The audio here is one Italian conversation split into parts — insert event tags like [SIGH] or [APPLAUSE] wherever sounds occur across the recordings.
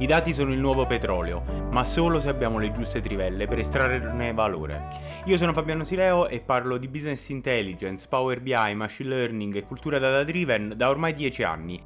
I dati sono il nuovo petrolio, ma solo se abbiamo le giuste trivelle per estrarne valore. Io sono Fabiano Sileo e parlo di business intelligence, Power BI, machine learning e cultura data driven da ormai 10 anni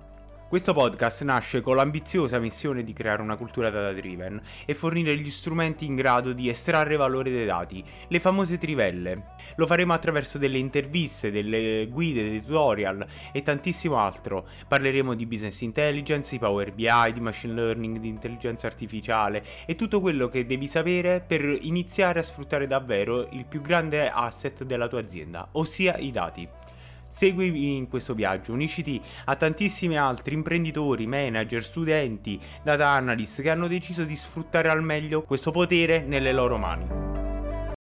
questo podcast nasce con l'ambiziosa missione di creare una cultura data driven e fornire gli strumenti in grado di estrarre valore dai dati, le famose trivelle. Lo faremo attraverso delle interviste, delle guide, dei tutorial e tantissimo altro. Parleremo di business intelligence, di Power BI, di machine learning, di intelligenza artificiale e tutto quello che devi sapere per iniziare a sfruttare davvero il più grande asset della tua azienda, ossia i dati. Seguimi in questo viaggio, unisciti a tantissimi altri imprenditori, manager, studenti, data analyst che hanno deciso di sfruttare al meglio questo potere nelle loro mani.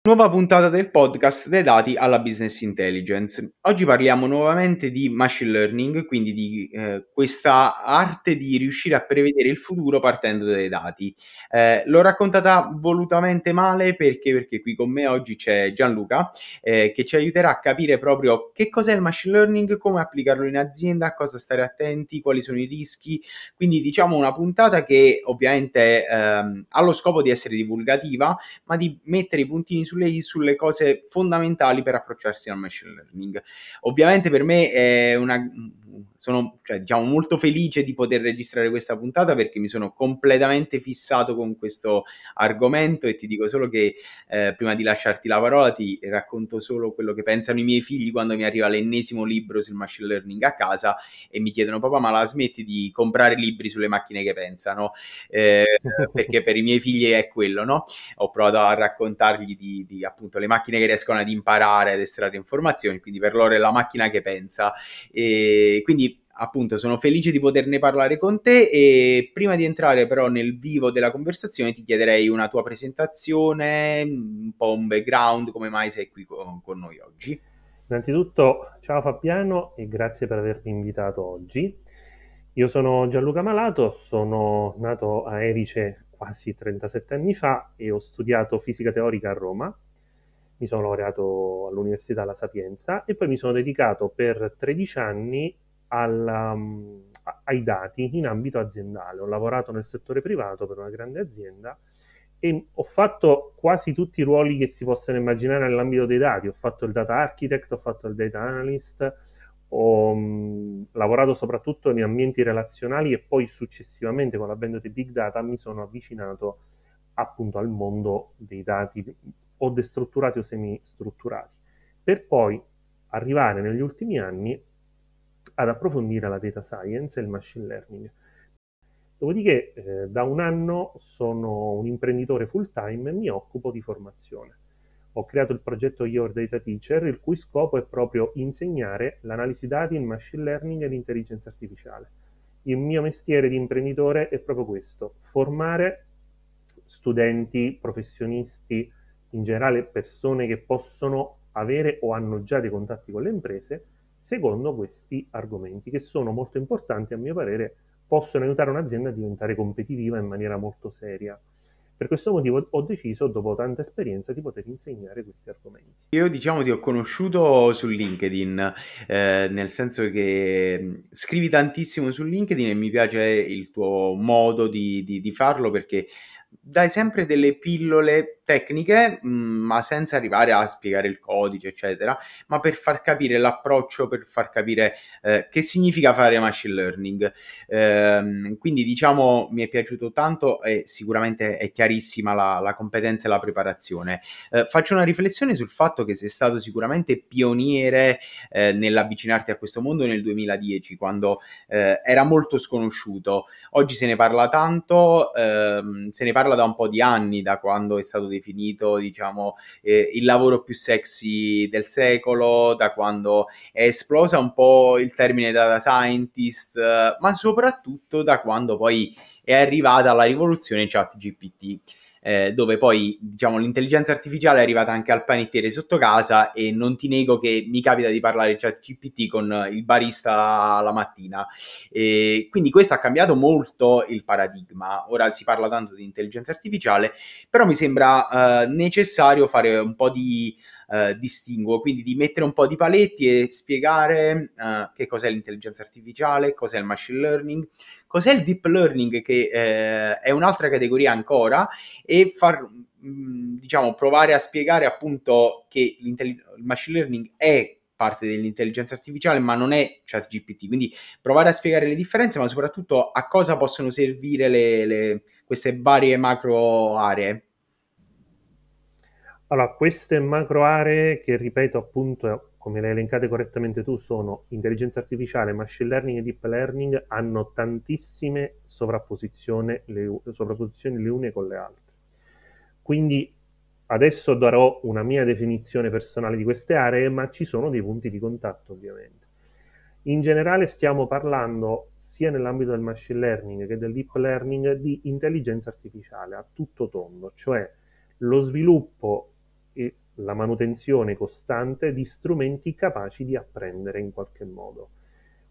Nuova puntata del podcast dai dati alla business intelligence. Oggi parliamo nuovamente di machine learning, quindi di eh, questa arte di riuscire a prevedere il futuro partendo dai dati. Eh, l'ho raccontata volutamente male perché, perché qui con me oggi c'è Gianluca eh, che ci aiuterà a capire proprio che cos'è il machine learning, come applicarlo in azienda, a cosa stare attenti, quali sono i rischi. Quindi diciamo una puntata che ovviamente ehm, ha lo scopo di essere divulgativa, ma di mettere i puntini su sulle, sulle cose fondamentali per approcciarsi al machine learning. Ovviamente per me è una sono cioè, diciamo, molto felice di poter registrare questa puntata perché mi sono completamente fissato con questo argomento e ti dico solo che eh, prima di lasciarti la parola ti racconto solo quello che pensano i miei figli quando mi arriva l'ennesimo libro sul machine learning a casa e mi chiedono papà ma la smetti di comprare libri sulle macchine che pensano eh, perché per i miei figli è quello no? ho provato a raccontargli di, di appunto le macchine che riescono ad imparare ad estrarre informazioni quindi per loro è la macchina che pensa e quindi appunto sono felice di poterne parlare con te e prima di entrare però nel vivo della conversazione ti chiederei una tua presentazione, un po' un background, come mai sei qui con, con noi oggi. Innanzitutto ciao Fabiano e grazie per avermi invitato oggi. Io sono Gianluca Malato, sono nato a Erice quasi 37 anni fa e ho studiato fisica teorica a Roma mi sono laureato all'Università La Sapienza e poi mi sono dedicato per 13 anni alla, um, ai dati in ambito aziendale. Ho lavorato nel settore privato per una grande azienda e ho fatto quasi tutti i ruoli che si possano immaginare nell'ambito dei dati. Ho fatto il data architect, ho fatto il data analyst, ho um, lavorato soprattutto in ambienti relazionali e poi successivamente con l'avvento dei big data mi sono avvicinato appunto al mondo dei dati o destrutturati o semi-strutturati, per poi arrivare negli ultimi anni ad approfondire la data science e il machine learning. Dopodiché eh, da un anno sono un imprenditore full time e mi occupo di formazione. Ho creato il progetto Your Data Teacher, il cui scopo è proprio insegnare l'analisi dati, il machine learning e l'intelligenza artificiale. Il mio mestiere di imprenditore è proprio questo, formare studenti, professionisti, in generale persone che possono avere o hanno già dei contatti con le imprese, secondo questi argomenti, che sono molto importanti, a mio parere, possono aiutare un'azienda a diventare competitiva in maniera molto seria. Per questo motivo ho deciso, dopo tanta esperienza, di poter insegnare questi argomenti. Io diciamo ti ho conosciuto su LinkedIn, eh, nel senso che mm, scrivi tantissimo su LinkedIn e mi piace il tuo modo di, di, di farlo perché dai sempre delle pillole tecniche, mm, ma senza arrivare a spiegare il codice, eccetera, ma per far capire l'approccio, per far capire eh, che significa fare machine learning. Eh, quindi, diciamo, mi è piaciuto tanto e sicuramente è chiarissima la, la competenza e la preparazione. Eh, faccio una riflessione sul fatto che sei stato sicuramente pioniere eh, nell'avvicinarti a questo mondo nel 2010, quando eh, era molto sconosciuto. Oggi se ne parla tanto, ehm, se ne parla da un po' di anni, da quando è stato definito, diciamo, eh, il lavoro più sexy del secolo, da quando è esplosa un po' il termine data scientist, ma soprattutto da quando poi è arrivata la rivoluzione chat GPT eh, dove poi diciamo l'intelligenza artificiale è arrivata anche al panettiere sotto casa e non ti nego che mi capita di parlare chat GPT con il barista la mattina. E quindi questo ha cambiato molto il paradigma. Ora si parla tanto di intelligenza artificiale, però mi sembra eh, necessario fare un po' di eh, distinguo, quindi di mettere un po' di paletti e spiegare eh, che cos'è l'intelligenza artificiale, cos'è il machine learning, cos'è il deep learning che eh, è un'altra categoria ancora e far mh, diciamo provare a spiegare appunto che il machine learning è parte dell'intelligenza artificiale, ma non è ChatGPT. Quindi provare a spiegare le differenze, ma soprattutto a cosa possono servire le, le, queste varie macro aree. Allora, queste macro aree che ripeto appunto, come le elencate correttamente tu, sono intelligenza artificiale, machine learning e deep learning, hanno tantissime sovrapposizioni le, sovrapposizioni le une con le altre. Quindi adesso darò una mia definizione personale di queste aree, ma ci sono dei punti di contatto ovviamente. In generale stiamo parlando sia nell'ambito del machine learning che del deep learning di intelligenza artificiale a tutto tondo, cioè lo sviluppo la manutenzione costante di strumenti capaci di apprendere in qualche modo.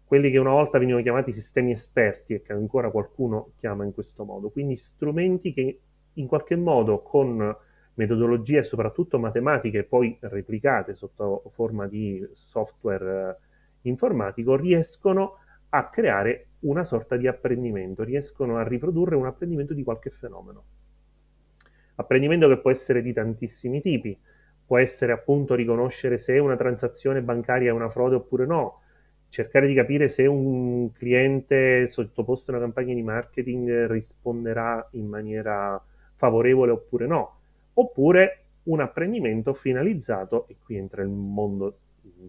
Quelli che una volta venivano chiamati sistemi esperti e che ancora qualcuno chiama in questo modo, quindi strumenti che in qualche modo con metodologie soprattutto matematiche poi replicate sotto forma di software eh, informatico riescono a creare una sorta di apprendimento, riescono a riprodurre un apprendimento di qualche fenomeno. Apprendimento che può essere di tantissimi tipi, può essere appunto riconoscere se una transazione bancaria è una frode oppure no, cercare di capire se un cliente sottoposto a una campagna di marketing risponderà in maniera favorevole oppure no, oppure un apprendimento finalizzato, e qui entra il mondo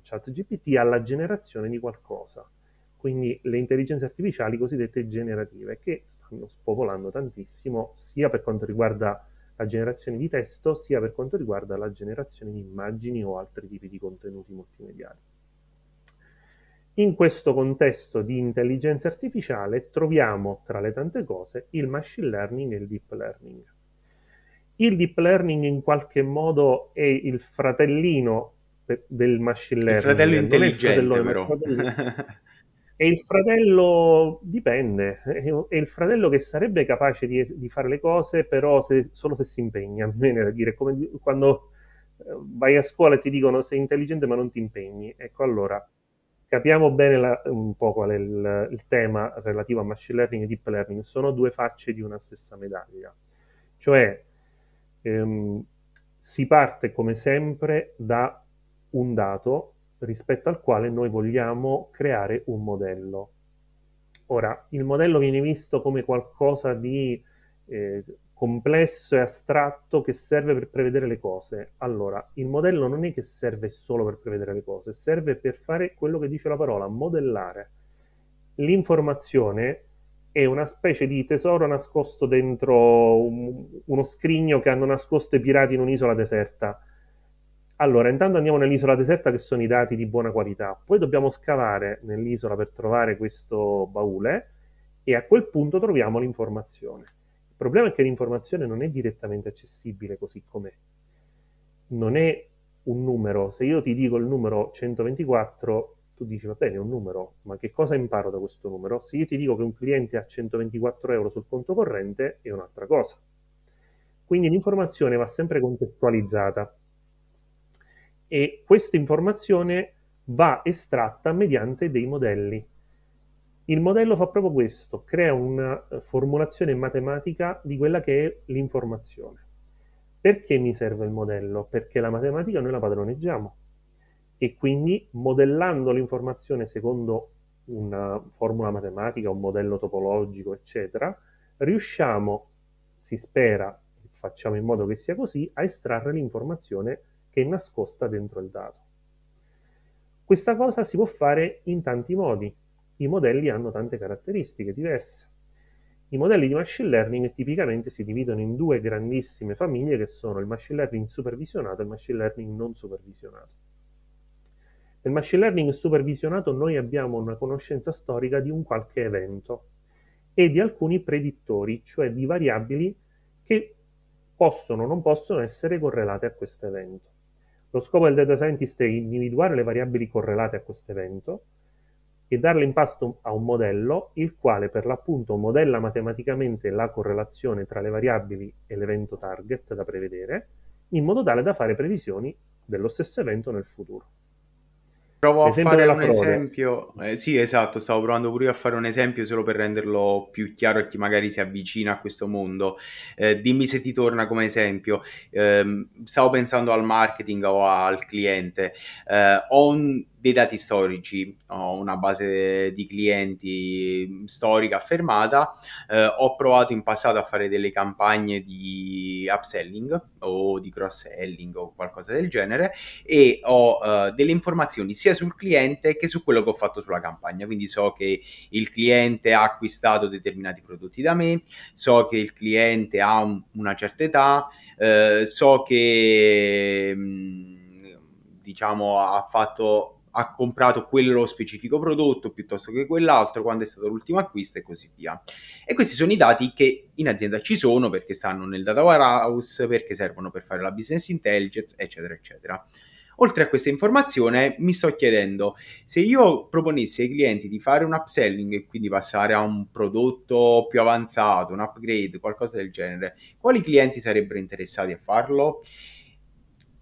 chat GPT, alla generazione di qualcosa. Quindi le intelligenze artificiali cosiddette generative, che stanno spopolando tantissimo, sia per quanto riguarda la generazione di testo, sia per quanto riguarda la generazione di immagini o altri tipi di contenuti multimediali. In questo contesto di intelligenza artificiale troviamo tra le tante cose il machine learning e il deep learning. Il deep learning in qualche modo è il fratellino del machine learning. Il fratello intelligente, il fratello, però. [LAUGHS] E il fratello dipende, è il fratello che sarebbe capace di, di fare le cose, però se, solo se si impegna. [LAUGHS] Viene da dire, come quando eh, vai a scuola e ti dicono sei intelligente ma non ti impegni. Ecco, allora capiamo bene la, un po' qual è il, il, tema relativo a machine learning e deep learning. Sono due facce di una stessa medaglia. Cioè, ehm, si parte come sempre da un dato rispetto al quale noi vogliamo creare un modello. Ora, il modello viene visto come qualcosa di eh, complesso e astratto che serve per prevedere le cose. Allora, il modello non è che serve solo per prevedere le cose, serve per fare quello che dice la parola, modellare. L'informazione è una specie di tesoro nascosto dentro un, uno scrigno che hanno nascosto i pirati in un'isola deserta. Allora, intanto andiamo nell'isola deserta che sono i dati di buona qualità, poi dobbiamo scavare nell'isola per trovare questo baule e a quel punto troviamo l'informazione. Il problema è che l'informazione non è direttamente accessibile così com'è. Non è un numero, se io ti dico il numero 124 tu dici, va bene, è un numero, ma che cosa imparo da questo numero? Se io ti dico che un cliente ha 124 euro sul conto corrente, è un'altra cosa. Quindi l'informazione va sempre contestualizzata e questa informazione va estratta mediante dei modelli. Il modello fa proprio questo, crea una eh, formulazione matematica di quella che è l'informazione. Perché mi serve il modello? Perché la matematica noi la padroneggiamo e quindi modellando l'informazione secondo una formula matematica, un modello topologico, eccetera, riusciamo, si spera, facciamo in modo che sia così, a estrarre l'informazione che è nascosta dentro il dato. Questa cosa si può fare in tanti modi. I modelli hanno tante caratteristiche diverse. I modelli di machine learning tipicamente si dividono in due grandissime famiglie che sono il machine learning supervisionato e il machine learning non supervisionato. Nel machine learning supervisionato noi abbiamo una conoscenza storica di un qualche evento e di alcuni predittori, cioè di variabili che possono o non possono essere correlate a questo evento. Lo scopo del data scientist è individuare le variabili correlate a questo evento e darle in pasto a un modello, il quale per l'appunto modella matematicamente la correlazione tra le variabili e l'evento target da prevedere, in modo tale da fare previsioni dello stesso evento nel futuro. Provo a fare un frode. esempio. Eh, sì, esatto, stavo provando pure io a fare un esempio solo per renderlo più chiaro a chi magari si avvicina a questo mondo. Eh, dimmi se ti torna come esempio. Eh, stavo pensando al marketing o al cliente. Eh, ho un dei dati storici, ho una base di clienti storica affermata, eh, ho provato in passato a fare delle campagne di upselling o di cross-selling o qualcosa del genere e ho eh, delle informazioni sia sul cliente che su quello che ho fatto sulla campagna, quindi so che il cliente ha acquistato determinati prodotti da me, so che il cliente ha un, una certa età, eh, so che mm, diciamo ha fatto ha comprato quello specifico prodotto piuttosto che quell'altro, quando è stato l'ultimo acquisto e così via. E questi sono i dati che in azienda ci sono perché stanno nel data warehouse, perché servono per fare la business intelligence, eccetera, eccetera. Oltre a questa informazione, mi sto chiedendo se io proponessi ai clienti di fare un upselling e quindi passare a un prodotto più avanzato, un upgrade, qualcosa del genere, quali clienti sarebbero interessati a farlo?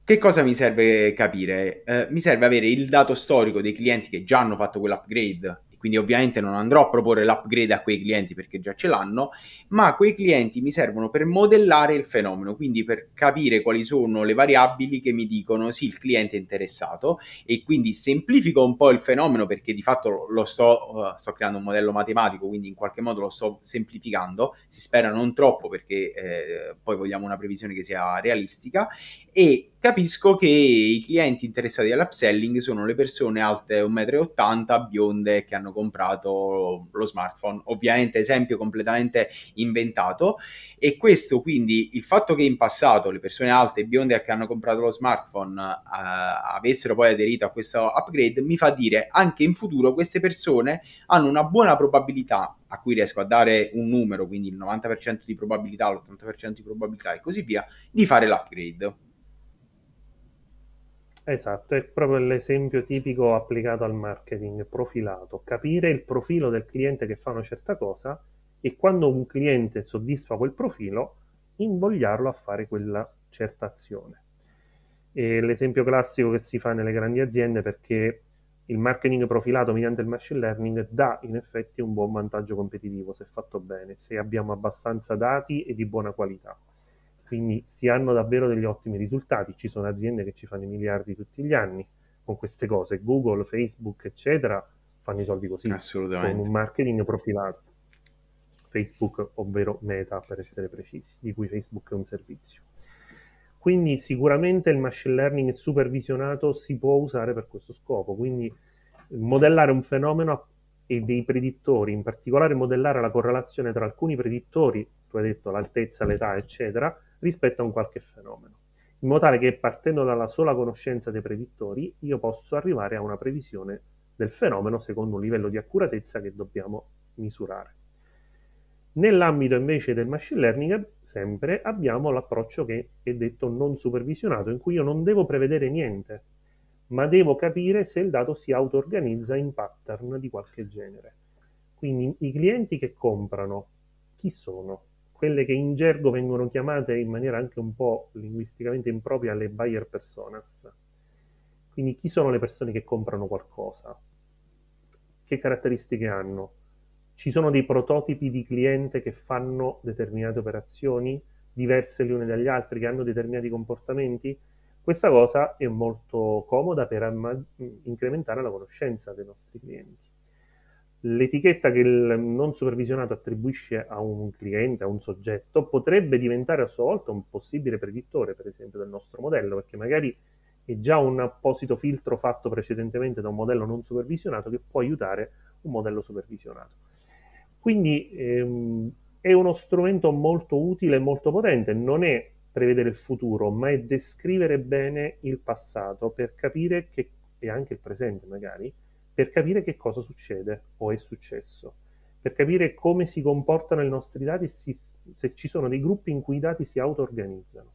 Che cosa mi serve capire? Eh, mi serve avere il dato storico dei clienti che già hanno fatto quell'upgrade quindi ovviamente non andrò a proporre l'upgrade a quei clienti perché già ce l'hanno, ma quei clienti mi servono per modellare il fenomeno, quindi per capire quali sono le variabili che mi dicono sì, il cliente è interessato e quindi semplifico un po' il fenomeno perché di fatto lo sto, uh, sto creando un modello matematico, quindi in qualche modo lo sto semplificando, si spera non troppo perché eh, poi vogliamo una previsione che sia realistica e capisco che i clienti interessati all'upselling sono le persone alte 1,80 m, bionde, che hanno comprato lo smartphone. Ovviamente esempio completamente inventato e questo quindi il fatto che in passato le persone alte e bionde che hanno comprato lo smartphone eh, avessero poi aderito a questo upgrade mi fa dire anche in futuro queste persone hanno una buona probabilità a cui riesco a dare un numero, quindi il 90% di probabilità, l'80% di probabilità e così via, di fare l'upgrade. Esatto, è proprio l'esempio tipico applicato al marketing profilato, capire il profilo del cliente che fa una certa cosa e quando un cliente soddisfa quel profilo, invogliarlo a fare quella certa azione. È l'esempio classico che si fa nelle grandi aziende perché il marketing profilato mediante il machine learning dà in effetti un buon vantaggio competitivo se fatto bene, se abbiamo abbastanza dati e di buona qualità quindi si hanno davvero degli ottimi risultati. Ci sono aziende che ci fanno i miliardi tutti gli anni con queste cose, Google, Facebook, eccetera, fanno i soldi così, con un marketing profilato. Facebook, ovvero Meta per essere precisi, di cui Facebook è un servizio. Quindi sicuramente il machine learning supervisionato si può usare per questo scopo, quindi modellare un fenomeno e dei predittori, in particolare modellare la correlazione tra alcuni predittori, tu hai detto l'altezza, l'età, eccetera, rispetto a un qualche fenomeno, in modo tale che partendo dalla sola conoscenza dei predittori io posso arrivare a una previsione del fenomeno secondo un livello di accuratezza che dobbiamo misurare. Nell'ambito invece del machine learning, sempre abbiamo l'approccio che è detto non supervisionato, in cui io non devo prevedere niente, ma devo capire se il dato si auto-organizza in pattern di qualche genere. Quindi i clienti che comprano, chi sono? Quelle che in gergo vengono chiamate in maniera anche un po' linguisticamente impropria le buyer personas. Quindi chi sono le persone che comprano qualcosa? Che caratteristiche hanno? Ci sono dei prototipi di cliente che fanno determinate operazioni diverse le une dagli altri, che hanno determinati comportamenti? Questa cosa è molto comoda per incrementare la conoscenza dei nostri clienti l'etichetta che il non supervisionato attribuisce a un cliente, a un soggetto, potrebbe diventare a sua volta un possibile predittore, per esempio, del nostro modello, perché magari è già un apposito filtro fatto precedentemente da un modello non supervisionato che può aiutare un modello supervisionato. Quindi ehm, è uno strumento molto utile e molto potente, non è prevedere il futuro, ma è descrivere bene il passato per capire che, e anche il presente magari, per capire che cosa succede o è successo, per capire come si comportano i nostri dati si, se ci sono dei gruppi in cui i dati si auto-organizzano.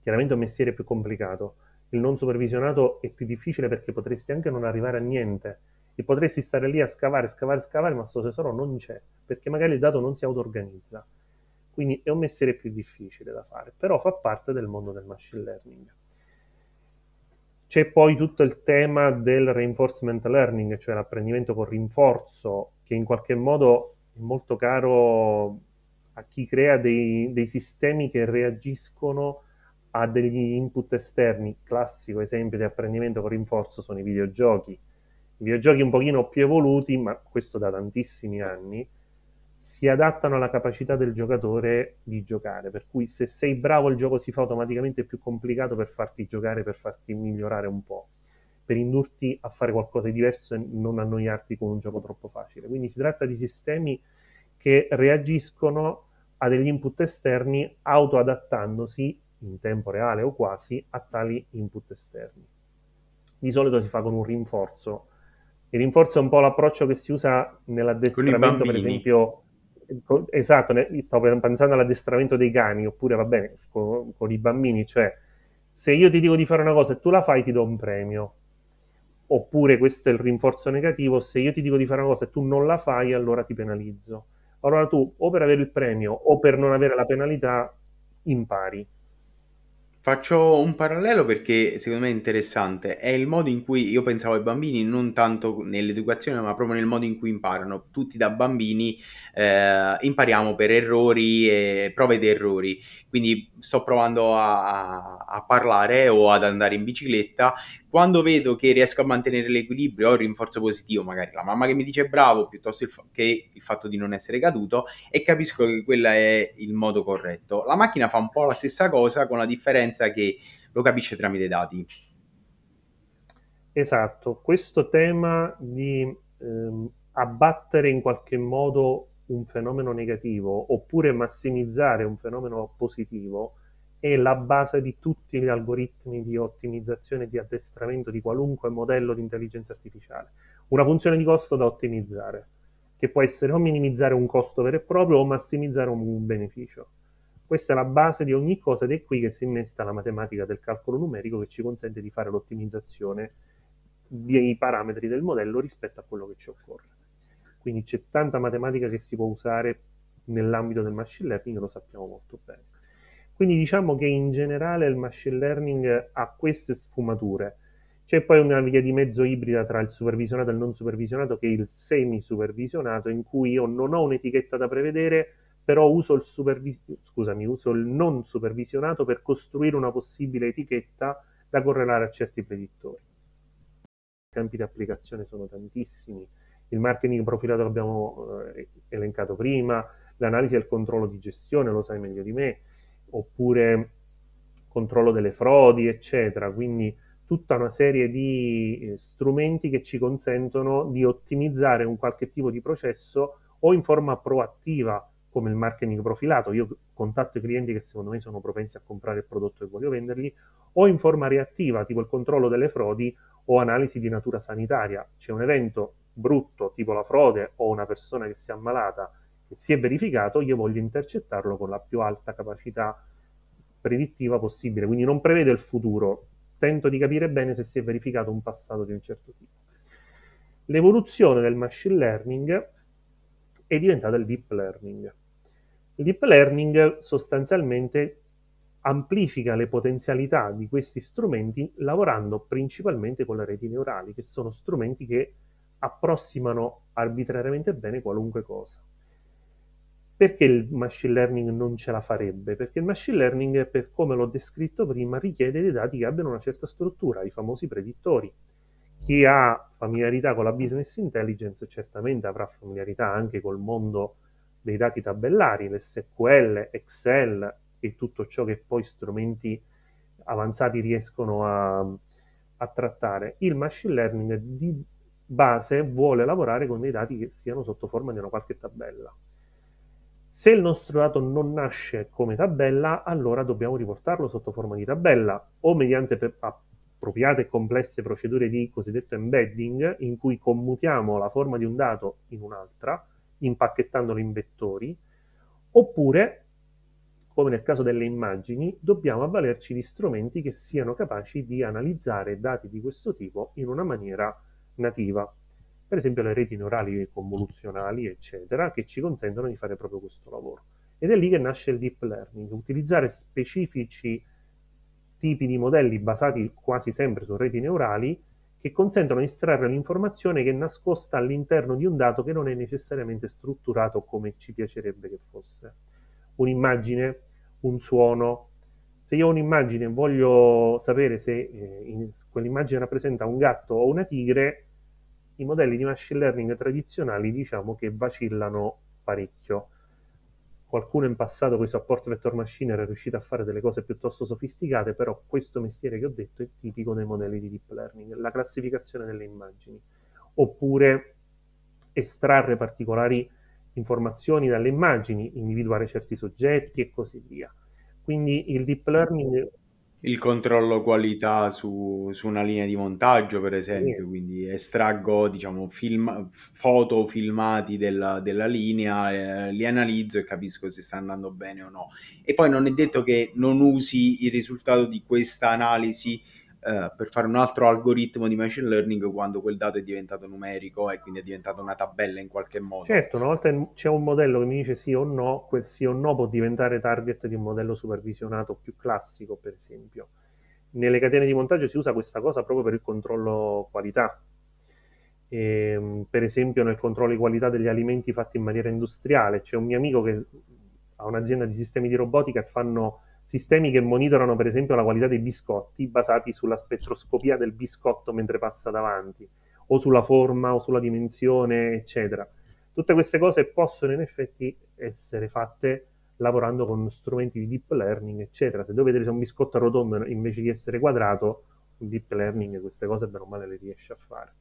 Chiaramente è un mestiere più complicato, il non supervisionato è più difficile perché potresti anche non arrivare a niente e potresti stare lì a scavare, scavare, scavare, ma questo tesoro non c'è, perché magari il dato non si auto-organizza. Quindi è un mestiere più difficile da fare, però fa parte del mondo del machine learning. C'è poi tutto il tema del reinforcement learning, cioè l'apprendimento con rinforzo, che in qualche modo è molto caro a chi crea dei, dei sistemi che reagiscono a degli input esterni. Classico esempio di apprendimento con rinforzo sono i videogiochi. I videogiochi un pochino più evoluti, ma questo da tantissimi anni, si adattano alla capacità del giocatore di giocare, per cui se sei bravo il gioco si fa automaticamente più complicato per farti giocare, per farti migliorare un po', per indurti a fare qualcosa di diverso e non annoiarti con un gioco troppo facile. Quindi si tratta di sistemi che reagiscono a degli input esterni autoadattandosi in tempo reale o quasi a tali input esterni. Di solito si fa con un rinforzo. Il rinforzo è un po' l'approccio che si usa nell'addestramento, per esempio, esatto, stavo pensando all'addestramento dei cani, oppure va bene, con, con, i bambini, cioè se io ti dico di fare una cosa e tu la fai ti do un premio, oppure questo è il rinforzo negativo, se io ti dico di fare una cosa e tu non la fai allora ti penalizzo. Allora tu o per avere il premio o per non avere la penalità impari. Faccio un parallelo perché secondo me è interessante. È il modo in cui io pensavo ai bambini, non tanto nell'educazione, ma proprio nel modo in cui imparano. Tutti da bambini eh, impariamo per errori e prove ed errori. Quindi sto provando a, a, parlare o ad andare in bicicletta. Quando vedo che riesco a mantenere l'equilibrio, ho il rinforzo positivo, magari la mamma che mi dice bravo, piuttosto che il fatto di non essere caduto, e capisco che quello è il modo corretto. La macchina fa un po' la stessa cosa, con la differenza che lo capisce tramite i dati. Esatto, questo tema di ehm, abbattere in qualche modo un fenomeno negativo oppure massimizzare un fenomeno positivo è la base di tutti gli algoritmi di ottimizzazione e di addestramento di qualunque modello di intelligenza artificiale. Una funzione di costo da ottimizzare, che può essere o minimizzare un costo vero e proprio o massimizzare un beneficio. Questa è la base di ogni cosa ed è qui che si innesta la matematica del calcolo numerico che ci consente di fare l'ottimizzazione dei parametri del modello rispetto a quello che ci occorre. Quindi c'è tanta matematica che si può usare nell'ambito del machine learning, lo sappiamo molto bene. Quindi diciamo che in generale il machine learning ha queste sfumature. C'è poi una via di mezzo ibrida tra il supervisionato e il non supervisionato, che è il semi-supervisionato, in cui io non ho un'etichetta da prevedere, però uso il, supervis- scusami, uso il non supervisionato per costruire una possibile etichetta da correlare a certi predittori. I campi di applicazione sono tantissimi il marketing profilato l'abbiamo eh, elencato prima, l'analisi e il controllo di gestione, lo sai meglio di me, oppure controllo delle frodi, eccetera. Quindi tutta una serie di eh, strumenti che ci consentono di ottimizzare un qualche tipo di processo o in forma proattiva, come il marketing profilato. Io contatto i clienti che secondo me sono propensi a comprare il prodotto e voglio venderli, o in forma reattiva, tipo il controllo delle frodi o analisi di natura sanitaria. C'è un evento brutto, tipo la frode o una persona che si è ammalata, che si è verificato, io voglio intercettarlo con la più alta capacità predittiva possibile. Quindi non prevedo il futuro, tento di capire bene se si è verificato un passato di un certo tipo. L'evoluzione del machine learning è diventata il deep learning. Il deep learning sostanzialmente amplifica le potenzialità di questi strumenti lavorando principalmente con le reti neurali, che sono strumenti che approssimano arbitrariamente bene qualunque cosa. Perché il machine learning non ce la farebbe? Perché il machine learning, per come l'ho descritto prima, richiede dei dati che abbiano una certa struttura, i famosi predittori. Chi ha familiarità con la business intelligence certamente avrà familiarità anche col mondo dei dati tabellari, l'SQL, Excel e tutto ciò che poi strumenti avanzati riescono a, a trattare. Il machine learning di base vuole lavorare con dei dati che siano sotto forma di una qualche tabella. Se il nostro dato non nasce come tabella, allora dobbiamo riportarlo sotto forma di tabella o mediante appropriate e complesse procedure di cosiddetto embedding, in cui commutiamo la forma di un dato in un'altra, impacchettandolo in vettori, oppure, come nel caso delle immagini, dobbiamo avvalerci di strumenti che siano capaci di analizzare dati di questo tipo in una maniera nativa, per esempio le reti neurali convoluzionali, eccetera, che ci consentono di fare proprio questo lavoro. Ed è lì che nasce il deep learning, utilizzare specifici tipi di modelli basati quasi sempre su reti neurali che consentono di estrarre l'informazione che è nascosta all'interno di un dato che non è necessariamente strutturato come ci piacerebbe che fosse. Un'immagine, un suono. Se io ho un'immagine e voglio sapere se eh, quell'immagine rappresenta un gatto o una tigre, i modelli di machine learning tradizionali diciamo che vacillano parecchio qualcuno in passato con i support vector machine era riuscito a fare delle cose piuttosto sofisticate, però questo mestiere che ho detto è tipico dei modelli di deep learning, la classificazione delle immagini, oppure estrarre particolari informazioni dalle immagini, individuare certi soggetti e così via. Quindi il deep learning il controllo qualità su, su, una linea di montaggio, per esempio, sì. quindi estraggo diciamo, film, foto filmati della, della linea, eh, li analizzo e capisco se sta andando bene o no. E poi non è detto che non usi il risultato di questa analisi eh, per fare un altro algoritmo di machine learning quando quel dato è diventato numerico e quindi è diventato una tabella in qualche modo. Certo, una volta c'è un modello che mi dice sì o no, quel sì o no può diventare target di un modello supervisionato più classico, per esempio. Nelle catene di montaggio si usa questa cosa proprio per il controllo qualità. E, ehm, per esempio nel controllo di qualità degli alimenti fatti in maniera industriale. C'è un mio amico che ha un'azienda di sistemi di robotica che fanno sistemi che monitorano per esempio la qualità dei biscotti basati sulla spettroscopia del biscotto mentre passa davanti, o sulla forma o sulla dimensione, eccetera. Tutte queste cose possono in effetti essere fatte lavorando con strumenti di deep learning, eccetera. Se devo vedere se un biscotto è rotondo invece di essere quadrato, un deep learning queste cose bene o male le riesce a fare.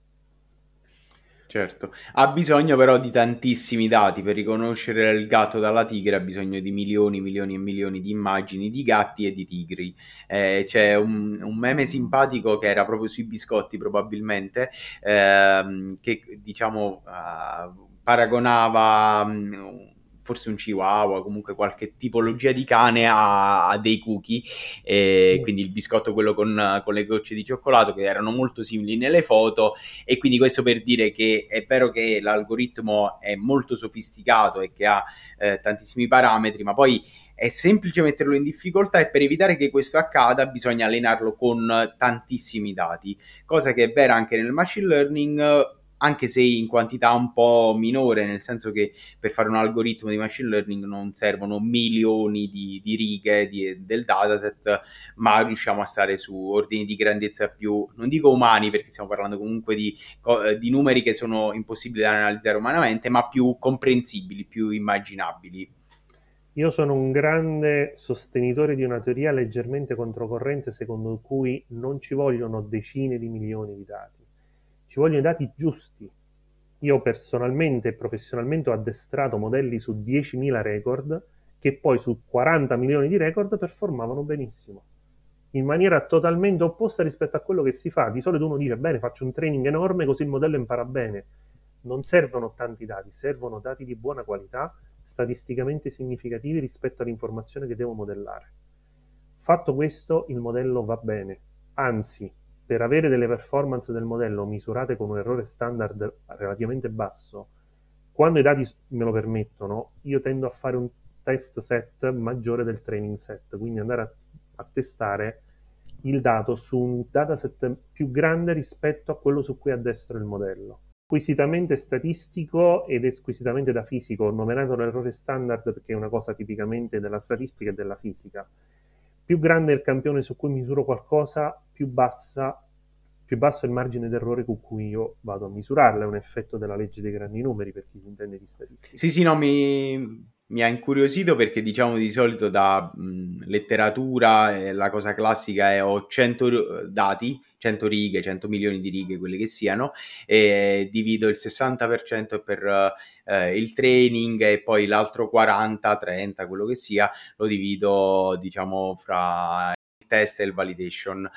Certo, ha bisogno però di tantissimi dati per riconoscere il gatto dalla tigre, ha bisogno di milioni, milioni e milioni di immagini di gatti e di tigri. Eh, c'è un, un, meme simpatico che era proprio sui biscotti probabilmente, ehm, che diciamo uh, paragonava um, forse un chihuahua, comunque qualche tipologia di cane a, a dei cookie, mm. quindi il biscotto quello con, con, le gocce di cioccolato che erano molto simili nelle foto e quindi questo per dire che è vero che l'algoritmo è molto sofisticato e che ha eh, tantissimi parametri, ma poi è semplice metterlo in difficoltà e per evitare che questo accada bisogna allenarlo con tantissimi dati, cosa che è vera anche nel machine learning anche se in quantità un po' minore, nel senso che per fare un algoritmo di machine learning non servono milioni di, di righe di, del dataset, ma riusciamo a stare su ordini di grandezza più, non dico umani, perché stiamo parlando comunque di, di numeri che sono impossibili da analizzare umanamente, ma più comprensibili, più immaginabili. Io sono un grande sostenitore di una teoria leggermente controcorrente secondo cui non ci vogliono decine di milioni di dati ci vogliono i dati giusti. Io personalmente e professionalmente ho addestrato modelli su 10.000 record che poi su 40 milioni di record performavano benissimo, in maniera totalmente opposta rispetto a quello che si fa. Di solito uno dice, bene, faccio un training enorme così il modello impara bene. Non servono tanti dati, servono dati di buona qualità, statisticamente significativi rispetto all'informazione che devo modellare. Fatto questo, il modello va bene, anzi, per avere delle performance del modello misurate con un errore standard relativamente basso, quando i dati me lo permettono, io tendo a fare un test set maggiore del training set, quindi andare a, a testare il dato su un dataset più grande rispetto a quello su cui addestro il modello. Squisitamente statistico ed squisitamente da fisico, ho nominato l'errore standard perché è una cosa tipicamente della statistica e della fisica più grande è il campione su cui misuro qualcosa, più, bassa, più basso è il margine d'errore con cui io vado a misurarla. È un effetto della legge dei grandi numeri per chi si intende di statistica. Sì, sì, no, mi, mi ha incuriosito perché diciamo di solito da mh, letteratura eh, la cosa classica è ho 100 dati, 100 righe, 100 milioni di righe, quelle che siano, e divido il 60% per eh, il training e poi l'altro 40, 30, quello che sia, lo divido diciamo fra il test e il validation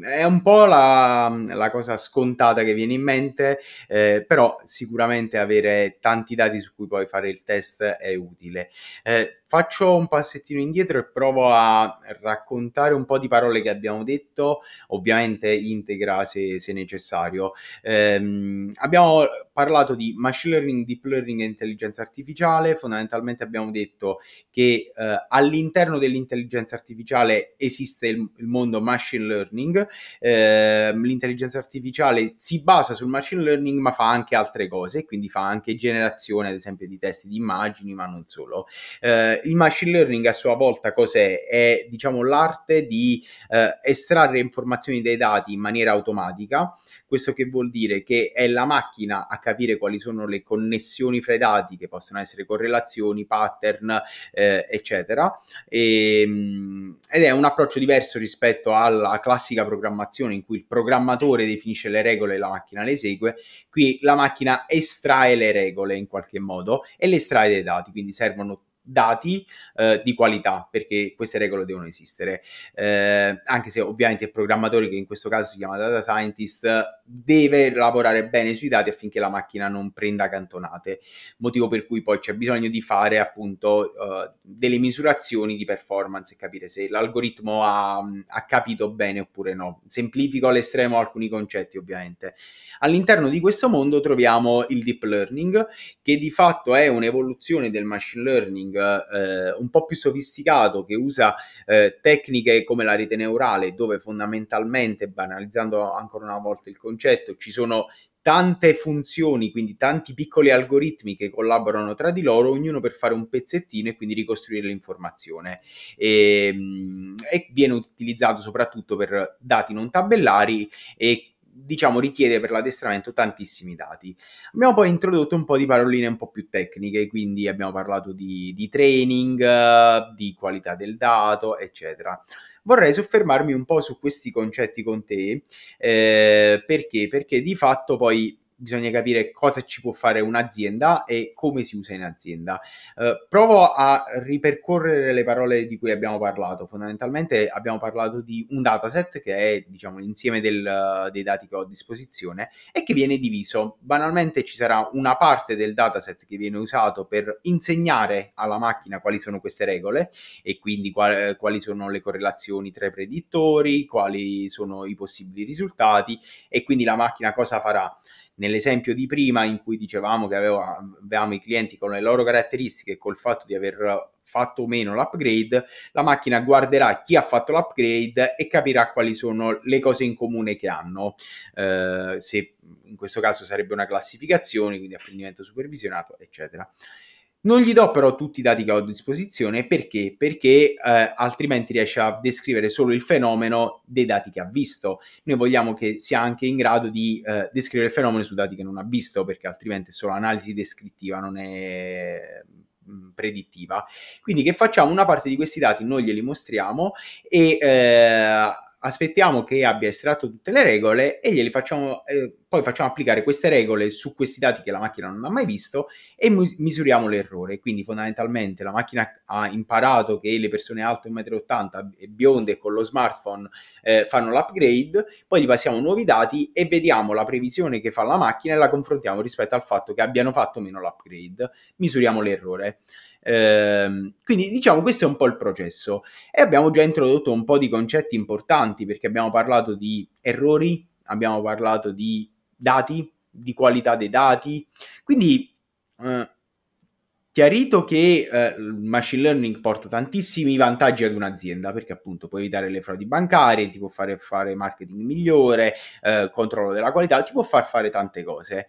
è un po' la, la, cosa scontata che viene in mente, eh, però sicuramente avere tanti dati su cui poi fare il test è utile. Eh, faccio un passettino indietro e provo a raccontare un po' di parole che abbiamo detto, ovviamente integra se, se necessario. Eh, abbiamo parlato di machine learning, deep learning e intelligenza artificiale, fondamentalmente abbiamo detto che eh, all'interno dell'intelligenza artificiale esiste il, il mondo machine learning, eh, l'intelligenza artificiale si basa sul machine learning ma fa anche altre cose, quindi fa anche generazione ad esempio di testi di immagini ma non solo. Eh, il machine learning a sua volta cos'è? È diciamo l'arte di eh, estrarre informazioni dai dati in maniera automatica questo che vuol dire? Che è la macchina a capire quali sono le connessioni fra i dati, che possono essere correlazioni, pattern, eh, eccetera. E, ehm, ed è un approccio diverso rispetto alla classica programmazione in cui il programmatore definisce le regole e la macchina le esegue. Qui la macchina estrae le regole in qualche modo e le estrae dai dati, quindi servono dati eh, di qualità, perché queste regole devono esistere. Eh, anche se ovviamente il programmatore, che in questo caso si chiama data scientist, deve lavorare bene sui dati affinché la macchina non prenda cantonate, motivo per cui poi c'è bisogno di fare appunto uh, delle misurazioni di performance e capire se l'algoritmo ha, ha capito bene oppure no. Semplifico all'estremo alcuni concetti ovviamente. All'interno di questo mondo troviamo il deep learning, che di fatto è un'evoluzione del machine learning eh, un po' più sofisticato, che usa eh, tecniche come la rete neurale, dove fondamentalmente, banalizzando ancora una volta il concetto, ci sono tante funzioni, quindi tanti piccoli algoritmi che collaborano tra di loro, ognuno per fare un pezzettino e quindi ricostruire l'informazione. E, ehm, e viene utilizzato soprattutto per dati non tabellari e diciamo richiede per l'addestramento tantissimi dati. Abbiamo poi introdotto un po' di paroline un po' più tecniche, quindi abbiamo parlato di, di training, di qualità del dato, eccetera. Vorrei soffermarmi un po' su questi concetti con te, eh, perché? Perché di fatto poi bisogna capire cosa ci può fare un'azienda e come si usa in azienda. Uh, provo a ripercorrere le parole di cui abbiamo parlato. Fondamentalmente abbiamo parlato di un dataset che è diciamo, l'insieme del, dei dati che ho a disposizione e che viene diviso. Banalmente ci sarà una parte del dataset che viene usato per insegnare alla macchina quali sono queste regole e quindi qual, quali sono le correlazioni tra i predittori, quali sono i possibili risultati e quindi la macchina cosa farà? Nell'esempio di prima in cui dicevamo che avevo, avevamo i clienti con le loro caratteristiche e col fatto di aver fatto o meno l'upgrade, la macchina guarderà chi ha fatto l'upgrade e capirà quali sono le cose in comune che hanno. Eh, se in questo caso sarebbe una classificazione, quindi apprendimento supervisionato, eccetera. Non gli do però tutti i dati che ho a disposizione perché? Perché eh, altrimenti riesce a descrivere solo il fenomeno dei dati che ha visto. Noi vogliamo che sia anche in grado di eh, descrivere il fenomeno su dati che non ha visto, perché altrimenti è solo analisi descrittiva, non è mm, predittiva. Quindi che facciamo? Una parte di questi dati noi glieli mostriamo e eh, aspettiamo che abbia estratto tutte le regole e glieli facciamo, eh, poi facciamo applicare queste regole su questi dati che la macchina non ha mai visto e mis- misuriamo l'errore. Quindi fondamentalmente la macchina ha imparato che le persone alte 1,80 m e bionde con lo smartphone eh, fanno l'upgrade, poi gli passiamo nuovi dati e vediamo la previsione che fa la macchina e la confrontiamo rispetto al fatto che abbiano fatto meno l'upgrade, misuriamo l'errore. Eh, quindi diciamo questo è un po' il processo e abbiamo già introdotto un po' di concetti importanti perché abbiamo parlato di errori, abbiamo parlato di dati, di qualità dei dati, quindi eh, chiarito che eh, il machine learning porta tantissimi vantaggi ad un'azienda perché appunto può evitare le frodi bancarie, ti può fare fare marketing migliore, eh, controllo della qualità, ti può far fare tante cose.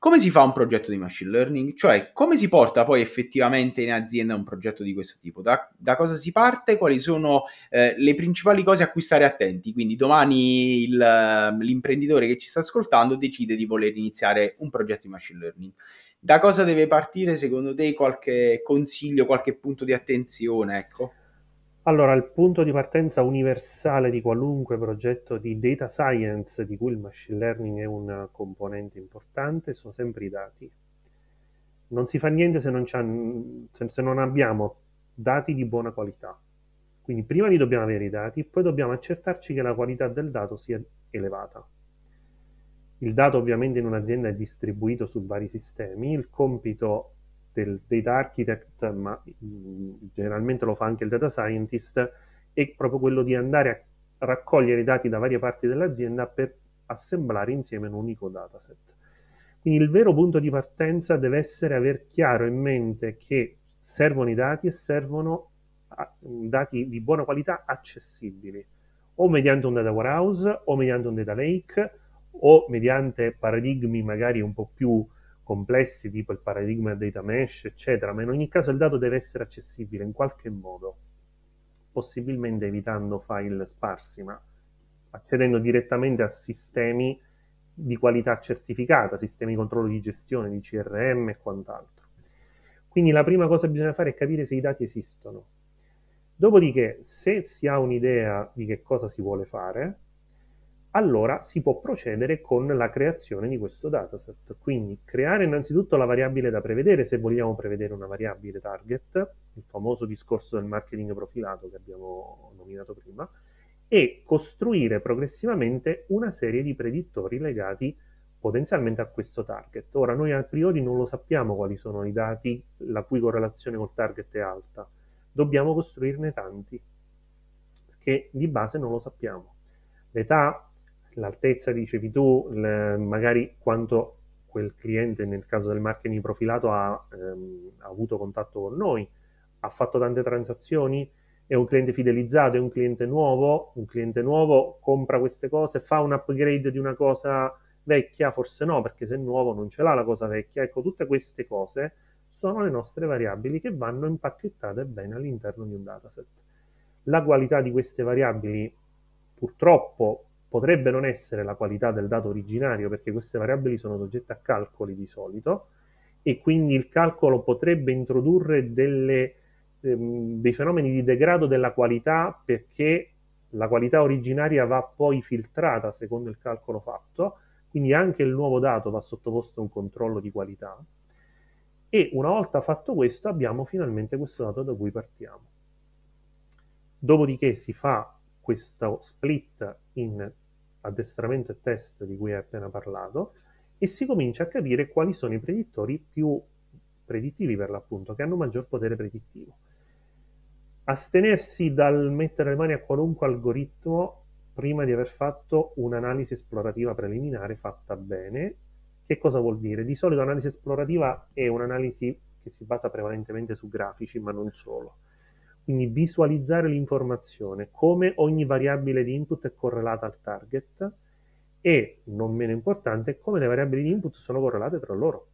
Come si fa un progetto di machine learning? Cioè, come si porta poi effettivamente in azienda un progetto di questo tipo? Da, da cosa si parte? Quali sono eh, le principali cose a cui stare attenti? Quindi domani il, l'imprenditore che ci sta ascoltando decide di voler iniziare un progetto di machine learning. Da cosa deve partire secondo te? Qualche consiglio, qualche punto di attenzione? Ecco. Allora, il punto di partenza universale di qualunque progetto di data science, di cui il machine learning è un componente importante, sono sempre i dati. Non si fa niente se non, se non abbiamo dati di buona qualità. Quindi prima li dobbiamo avere i dati, poi dobbiamo accertarci che la qualità del dato sia elevata. Il dato ovviamente in un'azienda è distribuito su vari sistemi, il compito del data architect, ma generalmente lo fa anche il data scientist, è proprio quello di andare a raccogliere i dati da varie parti dell'azienda per assemblare insieme un unico dataset. Quindi il vero punto di partenza deve essere aver chiaro in mente che servono i dati e servono dati di buona qualità accessibili, o mediante un data warehouse, o mediante un data lake, o mediante paradigmi magari un po' più complessi, tipo il paradigma data mesh, eccetera, ma in ogni caso il dato deve essere accessibile in qualche modo, possibilmente evitando file sparsi, ma accedendo direttamente a sistemi di qualità certificata, sistemi di controllo di gestione, di CRM e quant'altro. Quindi la prima cosa che bisogna fare è capire se i dati esistono. Dopodiché, se si ha un'idea di che cosa si vuole fare, allora si può procedere con la creazione di questo dataset. Quindi creare innanzitutto la variabile da prevedere, se vogliamo prevedere una variabile target, il famoso discorso del marketing profilato che abbiamo nominato prima, e costruire progressivamente una serie di predittori legati potenzialmente a questo target. Ora noi a priori non lo sappiamo quali sono i dati la cui correlazione col target è alta, dobbiamo costruirne tanti, perché di base non lo sappiamo. L'età, l'altezza, dicevi tu, le, magari quanto quel cliente, nel caso del marketing profilato, ha, ehm, ha avuto contatto con noi, ha fatto tante transazioni, è un cliente fidelizzato, è un cliente nuovo, un cliente nuovo compra queste cose, fa un upgrade di una cosa vecchia, forse no, perché se è nuovo non ce l'ha la cosa vecchia. Ecco, tutte queste cose sono le nostre variabili che vanno impacchettate bene all'interno di un dataset. La qualità di queste variabili purtroppo potrebbe non essere la qualità del dato originario perché queste variabili sono soggette a calcoli di solito e quindi il calcolo potrebbe introdurre delle, ehm, dei fenomeni di degrado della qualità perché la qualità originaria va poi filtrata secondo il calcolo fatto, quindi anche il nuovo dato va sottoposto a un controllo di qualità e una volta fatto questo abbiamo finalmente questo dato da cui partiamo. Dopodiché si fa questo split in addestramento e test di cui hai appena parlato e si comincia a capire quali sono i predittori più predittivi per l'appunto, che hanno maggior potere predittivo. Astenersi dal mettere le mani a qualunque algoritmo prima di aver fatto un'analisi esplorativa preliminare fatta bene. Che cosa vuol dire? Di solito l'analisi esplorativa è un'analisi che si basa prevalentemente su grafici, ma non solo quindi visualizzare l'informazione, come ogni variabile di input è correlata al target e, non meno importante, come le variabili di input sono correlate tra loro.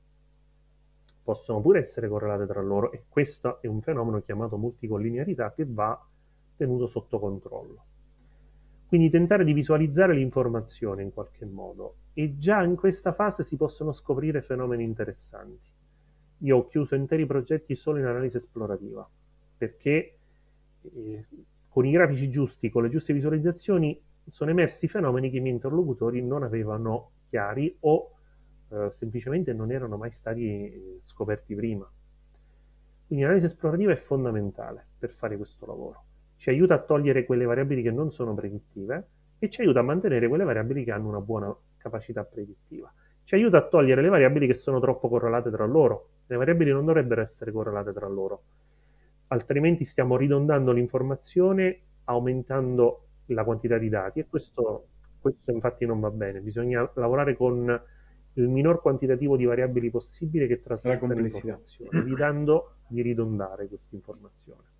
Possono pure essere correlate tra loro e questo è un fenomeno chiamato multicollinearità che va tenuto sotto controllo. Quindi tentare di visualizzare l'informazione in qualche modo e già in questa fase si possono scoprire fenomeni interessanti. Io ho chiuso interi progetti solo in analisi esplorativa perché con i grafici giusti, con le giuste visualizzazioni, sono emersi fenomeni che i miei interlocutori non avevano chiari o eh, semplicemente non erano mai stati eh, scoperti prima. Quindi l'analisi esplorativa è fondamentale per fare questo lavoro. Ci aiuta a togliere quelle variabili che non sono predittive e ci aiuta a mantenere quelle variabili che hanno una buona capacità predittiva. Ci aiuta a togliere le variabili che sono troppo correlate tra loro. Le variabili non dovrebbero essere correlate tra loro altrimenti stiamo ridondando l'informazione aumentando la quantità di dati e questo, questo infatti non va bene. Bisogna lavorare con il minor quantitativo di variabili possibile che trasmetta l'informazione, evitando di ridondare questa informazione.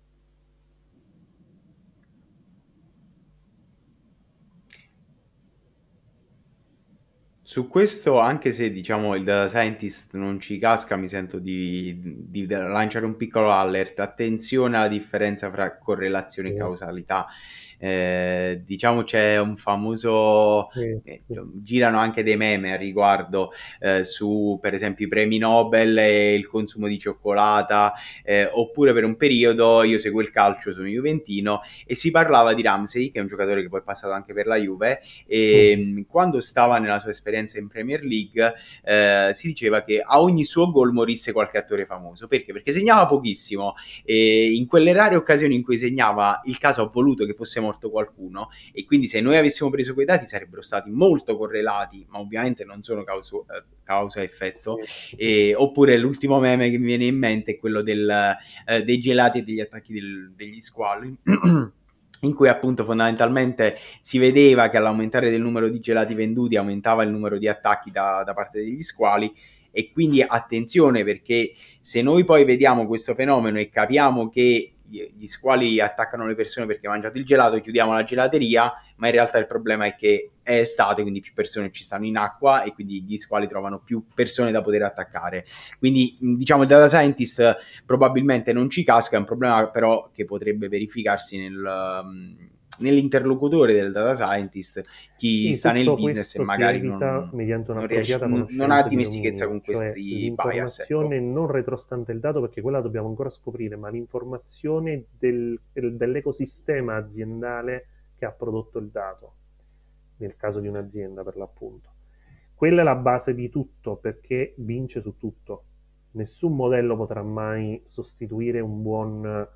Su questo, anche se diciamo il data scientist non ci casca, mi sento di, di lanciare un piccolo alert. Attenzione alla differenza fra correlazione e causalità. Eh, diciamo c'è un famoso, Sì, eh, sì. girano anche dei meme a riguardo eh, su per esempio i premi Nobel e il consumo di cioccolata, eh, oppure per un periodo io seguo il calcio, sono juventino e si parlava di Ramsey, che è un giocatore che poi è passato anche per la Juve, e Mm. quando stava nella sua esperienza in Premier League eh, si diceva che a ogni suo gol morisse qualche attore famoso. Perché? Perché segnava pochissimo e in quelle rare occasioni in cui segnava il caso ha voluto che fosse morto qualcuno e quindi se noi avessimo preso quei dati sarebbero stati molto correlati, ma ovviamente non sono causo, eh, causa effetto. Sì. E, oppure l'ultimo meme che mi viene in mente è quello del, eh, dei gelati e degli attacchi del, degli squali. [CLEARS THROAT] in cui appunto fondamentalmente si vedeva che all'aumentare del numero di gelati venduti aumentava il numero di attacchi da, da parte degli squali e quindi attenzione perché se noi poi vediamo questo fenomeno e capiamo che gli squali attaccano le persone perché hanno mangiato il gelato, chiudiamo la gelateria, ma in realtà il problema è che è estate, quindi più persone ci stanno in acqua e quindi gli squali trovano più persone da poter attaccare. Quindi diciamo il data scientist probabilmente non ci casca, è un problema però che potrebbe verificarsi nel nell'interlocutore del data scientist, chi Sì, sta nel business e magari non, mediante non riesce, non, ha di dimestichezza con cioè questi bias. Ecco. l'informazione non retrostante il dato, perché quella dobbiamo ancora scoprire, ma l'informazione del- dell'ecosistema aziendale che ha prodotto il dato, nel caso di un'azienda per l'appunto. Quella è la base di tutto, perché vince su tutto. Nessun modello potrà mai sostituire un buon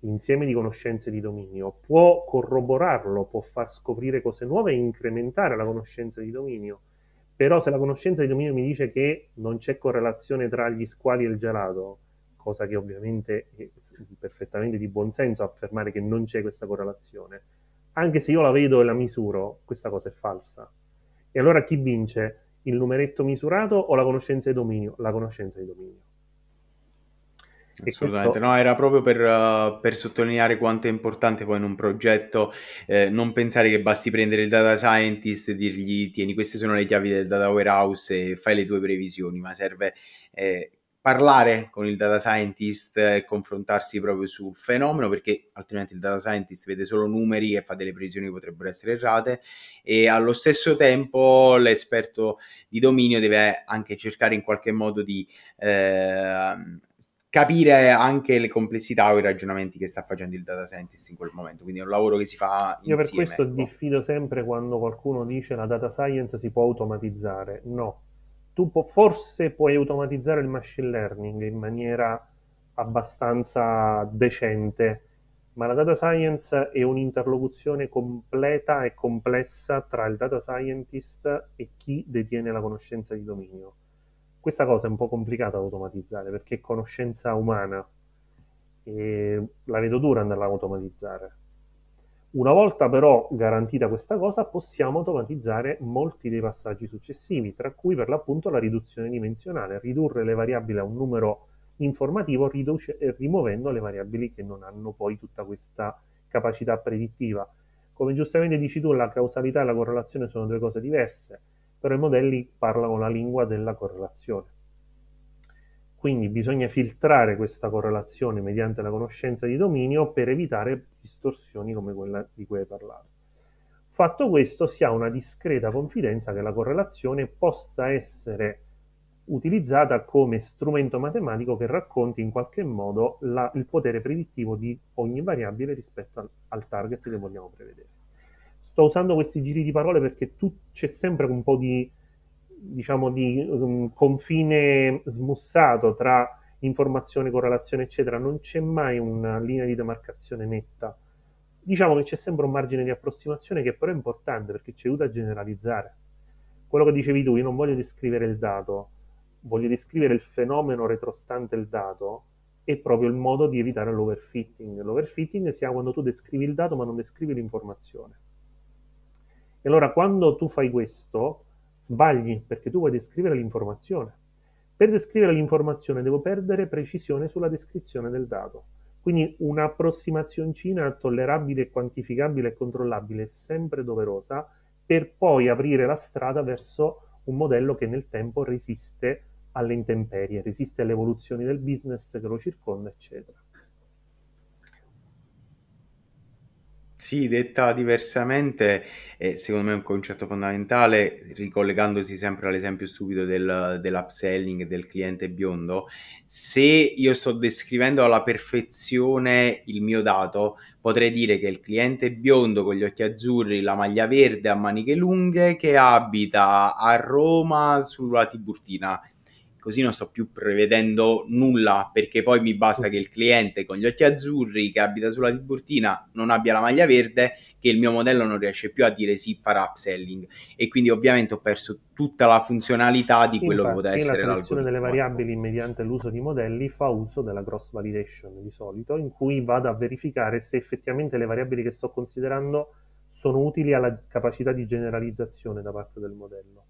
insieme di conoscenze di dominio, può corroborarlo, può far scoprire cose nuove e incrementare la conoscenza di dominio. Però se la conoscenza di dominio mi dice che non c'è correlazione tra gli squali e il gelato, cosa che ovviamente è perfettamente di buon senso affermare che non c'è questa correlazione, anche se io la vedo e la misuro, questa cosa è falsa. E allora chi vince? Il numeretto misurato o la conoscenza di dominio? La conoscenza di dominio. Assolutamente, questo... no, era proprio per, uh, per, sottolineare quanto è importante poi in un progetto eh, non pensare che basti prendere il data scientist e dirgli tieni queste sono le chiavi del data warehouse e fai le tue previsioni, ma serve eh, parlare con il data scientist e confrontarsi proprio sul fenomeno perché altrimenti il data scientist vede solo numeri e fa delle previsioni che potrebbero essere errate e allo stesso tempo l'esperto di dominio deve anche cercare in qualche modo di eh, capire anche le complessità o i ragionamenti che sta facendo il data scientist in quel momento. Quindi è un lavoro che si fa Io insieme. per questo ecco. diffido sempre quando qualcuno dice la data science si può automatizzare. No, tu po- forse puoi automatizzare il machine learning in maniera abbastanza decente, ma la data science è un'interlocuzione completa e complessa tra il data scientist e chi detiene la conoscenza di dominio questa cosa è un po' complicata da automatizzare perché è conoscenza umana e la vedo dura andarla a automatizzare. Una volta però garantita questa cosa possiamo automatizzare molti dei passaggi successivi, tra cui per l'appunto la riduzione dimensionale, ridurre le variabili a un numero informativo riduce, rimuovendo le variabili che non hanno poi tutta questa capacità predittiva. Come giustamente dici tu, la causalità e la correlazione sono due cose diverse però i modelli parlano la lingua della correlazione. Quindi bisogna filtrare questa correlazione mediante la conoscenza di dominio per evitare distorsioni come quella di cui hai parlato. Fatto questo, si ha una discreta confidenza che la correlazione possa essere utilizzata come strumento matematico che racconti in qualche modo la, il potere predittivo di ogni variabile rispetto al, al target che vogliamo prevedere sto usando questi giri di parole perché tu, c'è sempre un po' di, diciamo, di um, confine smussato tra informazione, correlazione, eccetera. Non c'è mai una linea di demarcazione netta. Diciamo che c'è sempre un margine di approssimazione che però è importante perché ci aiuta a generalizzare. Quello che dicevi tu, io non voglio descrivere il dato, voglio descrivere il fenomeno retrostante il dato è proprio il modo di evitare l'overfitting. L'overfitting si ha quando tu descrivi il dato ma non descrivi l'informazione. E allora quando tu fai questo, sbagli perché tu vuoi descrivere l'informazione. Per descrivere l'informazione devo perdere precisione sulla descrizione del dato. Quindi un'approssimazioncina tollerabile, quantificabile e controllabile è sempre doverosa per poi aprire la strada verso un modello che nel tempo resiste alle intemperie, resiste alle evoluzioni del business che lo circonda, eccetera. Sì, detta diversamente, e secondo me è un concetto fondamentale, ricollegandosi sempre all'esempio stupido del, dell'upselling del cliente biondo, se io sto descrivendo alla perfezione il mio dato, potrei dire che il cliente biondo con gli occhi azzurri, la maglia verde a maniche lunghe, che abita a Roma sulla Tiburtina così non sto più prevedendo nulla perché poi mi basta che il cliente con gli occhi azzurri che abita sulla Tiburtina non abbia la maglia verde che il mio modello non riesce più a dire sì farà upselling. E quindi ovviamente ho perso tutta la funzionalità di quello Infatti, che poteva essere la selezione delle ecco. variabili mediante l'uso di modelli fa uso della cross validation di solito in cui vado a verificare se effettivamente le variabili che sto considerando sono utili alla capacità di generalizzazione da parte del modello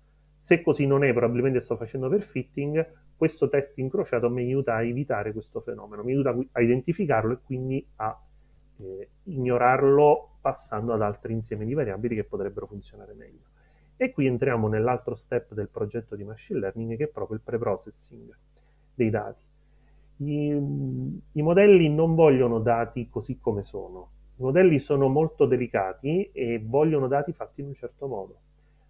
se così non è, probabilmente sto facendo per fitting, questo test incrociato mi aiuta a evitare questo fenomeno, mi aiuta a identificarlo e quindi a eh, ignorarlo passando ad altri insiemi di variabili che potrebbero funzionare meglio. E qui entriamo nell'altro step del progetto di machine learning che è proprio il preprocessing dei dati. I, I, modelli non vogliono dati così come sono. I modelli sono molto delicati e vogliono dati fatti in un certo modo.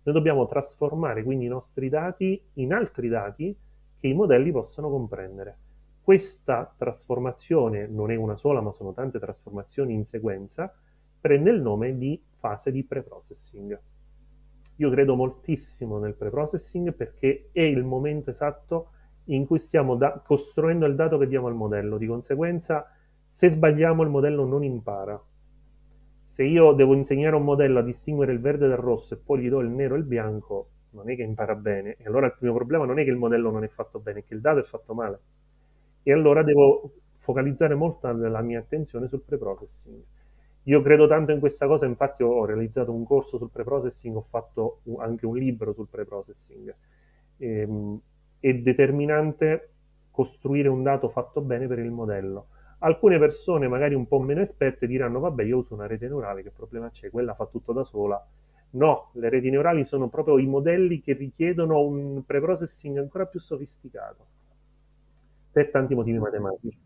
Noi dobbiamo trasformare quindi i nostri dati in altri dati che i modelli possono comprendere. Questa trasformazione non è una sola, ma sono tante trasformazioni in sequenza, prende il nome di fase di preprocessing. Io credo moltissimo nel preprocessing perché è il momento esatto in cui stiamo da- costruendo il dato che diamo al modello. Di conseguenza, se sbagliamo, il modello non impara se io devo insegnare a un modello a distinguere il verde dal rosso e poi gli do il nero e il bianco, non è che impara bene. E allora il mio problema non è che il modello non è fatto bene, è che il dato è fatto male. E allora devo focalizzare molta la mia attenzione sul preprocessing. Io credo tanto in questa cosa, infatti ho realizzato un corso sul preprocessing, ho fatto anche un libro sul preprocessing. Ehm, è determinante costruire un dato fatto bene per il modello Alcune persone, magari un po' meno esperte, diranno: Vabbè, io uso una rete neurale, che problema c'è? Quella fa tutto da sola. No, le reti neurali sono proprio i modelli che richiedono un preprocessing ancora più sofisticato per tanti motivi matematici.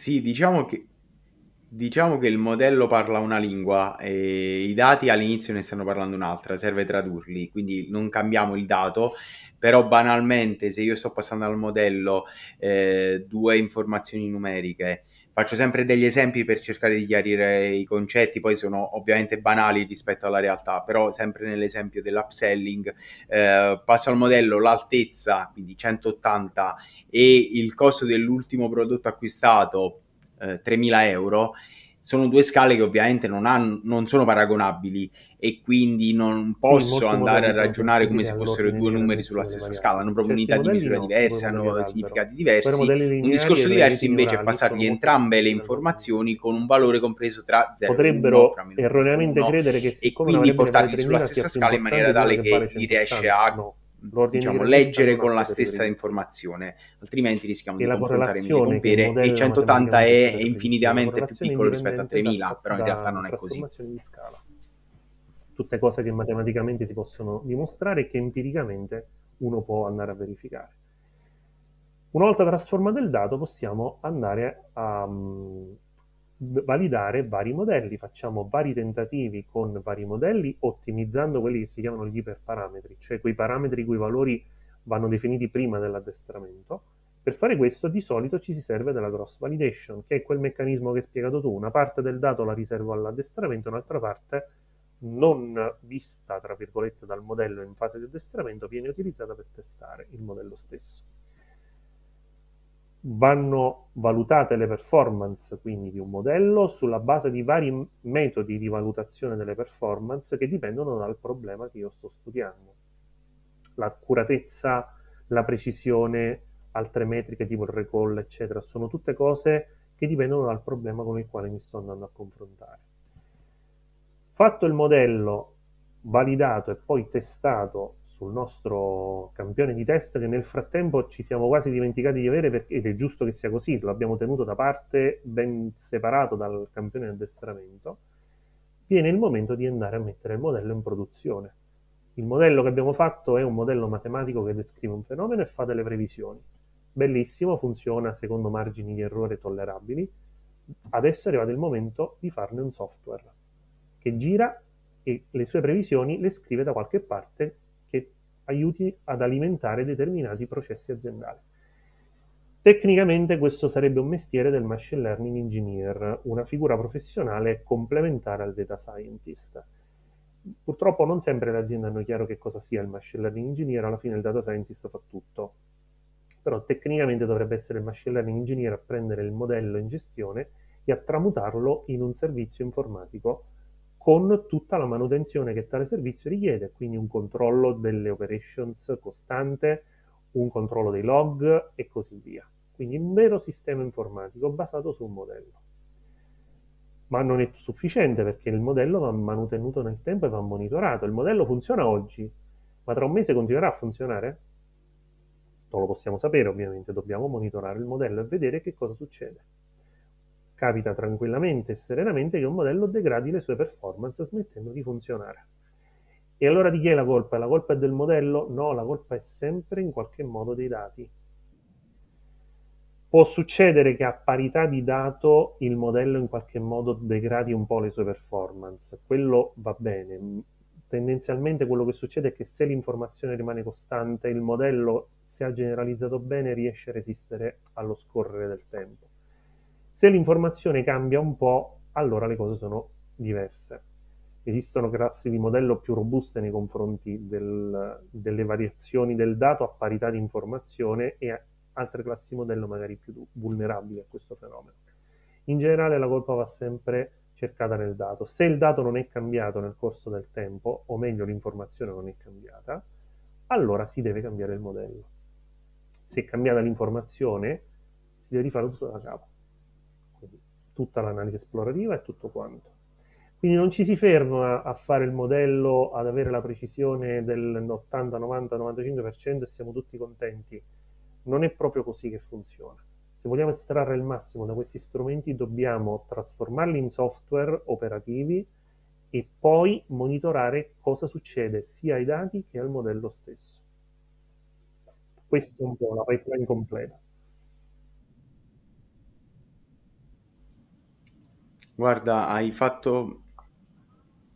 Sì, diciamo che, diciamo che il modello parla una lingua e i dati all'inizio ne stanno parlando un'altra, serve tradurli, quindi non cambiamo il dato, però banalmente se io sto passando al modello eh, due informazioni numeriche, faccio sempre degli esempi per cercare di chiarire i concetti, poi sono ovviamente banali rispetto alla realtà, però sempre nell'esempio dell'upselling, eh, passo al modello l'altezza, quindi 180 e il costo dell'ultimo prodotto acquistato eh, 3.000 euro, sono due scale che ovviamente non, hanno, non sono paragonabili e quindi non posso andare a ragionare come se fossero due numeri sulla stessa scala, hanno proprio unità di misura diverse, hanno significati diversi. Un discorso diverso invece è passargli entrambe le informazioni con un valore compreso tra 0 Potrebbero e 1, erroneamente credere che e quindi portarli sulla stessa scala in maniera tale che li riesce a diciamo, leggere con la stessa informazione, altrimenti rischiamo di confrontare mille compere e 180 è infinitamente più piccolo rispetto a 3000, però in realtà non è così. Tutte cose che matematicamente si possono dimostrare e che empiricamente uno può andare a verificare. Una volta trasformato il dato possiamo andare a um, validare vari modelli, facciamo vari tentativi con vari modelli ottimizzando quelli che si chiamano gli iperparametri, cioè quei parametri cui i valori vanno definiti prima dell'addestramento. Per fare questo di solito ci si serve della cross validation, che è quel meccanismo che hai spiegato tu, una parte del dato la riservo all'addestramento, un'altra parte non vista, tra virgolette, dal modello in fase di addestramento, viene utilizzata per testare il modello stesso vanno valutate le performance quindi di un modello sulla base di vari metodi di valutazione delle performance che dipendono dal problema che io sto studiando. L'accuratezza, la precisione, altre metriche tipo il recall, eccetera, sono tutte cose che dipendono dal problema con il quale mi sto andando a confrontare. Fatto il modello, validato e poi testato sul nostro campione di test che nel frattempo ci siamo quasi dimenticati di avere perché, ed è giusto che sia così, lo abbiamo tenuto da parte ben separato dal campione di addestramento, viene il momento di andare a mettere il modello in produzione. Il modello che abbiamo fatto è un modello matematico che descrive un fenomeno e fa delle previsioni. Bellissimo, funziona secondo margini di errore tollerabili. Adesso è arrivato il momento di farne un software che gira e le sue previsioni le scrive da qualche parte aiuti ad alimentare determinati processi aziendali. Tecnicamente questo sarebbe un mestiere del machine learning engineer, una figura professionale complementare al data scientist. Purtroppo non sempre le aziende hanno chiaro che cosa sia il machine learning engineer, alla fine il data scientist fa tutto. Però tecnicamente dovrebbe essere il machine learning engineer a prendere il modello in gestione e a tramutarlo in un servizio informatico con tutta la manutenzione che tale servizio richiede, quindi un controllo delle operations costante, un controllo dei log e così via. Quindi un vero sistema informatico basato su un modello. Ma non è sufficiente perché il modello va manutenuto nel tempo e va monitorato. Il modello funziona oggi, ma tra un mese continuerà a funzionare? Non lo possiamo sapere ovviamente, dobbiamo monitorare il modello e vedere che cosa succede capita tranquillamente e serenamente che un modello degradi le sue performance smettendo di funzionare. E allora di chi è la colpa? La colpa è del modello? No, la colpa è sempre in qualche modo dei dati. Può succedere che a parità di dato il modello in qualche modo degradi un po' le sue performance, quello va bene. Tendenzialmente quello che succede è che se l'informazione rimane costante, il modello, se ha generalizzato bene, riesce a resistere allo scorrere del tempo. Se l'informazione cambia un po', allora le cose sono diverse. Esistono classi di modello più robuste nei confronti del, delle variazioni del dato a parità di informazione e altre classi di modello magari più vulnerabili a questo fenomeno. In generale la colpa va sempre cercata nel dato. Se il dato non è cambiato nel corso del tempo, o meglio l'informazione non è cambiata, allora si deve cambiare il modello. Se è cambiata l'informazione, si deve rifare tutto da capo tutta l'analisi esplorativa e tutto quanto. Quindi non ci si ferma a fare il modello, ad avere la precisione del 80, 90, 95% e siamo tutti contenti. Non è proprio così che funziona. Se vogliamo estrarre il massimo da questi strumenti dobbiamo trasformarli in software operativi e poi monitorare cosa succede sia ai dati che al modello stesso. Questa è un po' la pipeline completa. Guarda, hai fatto...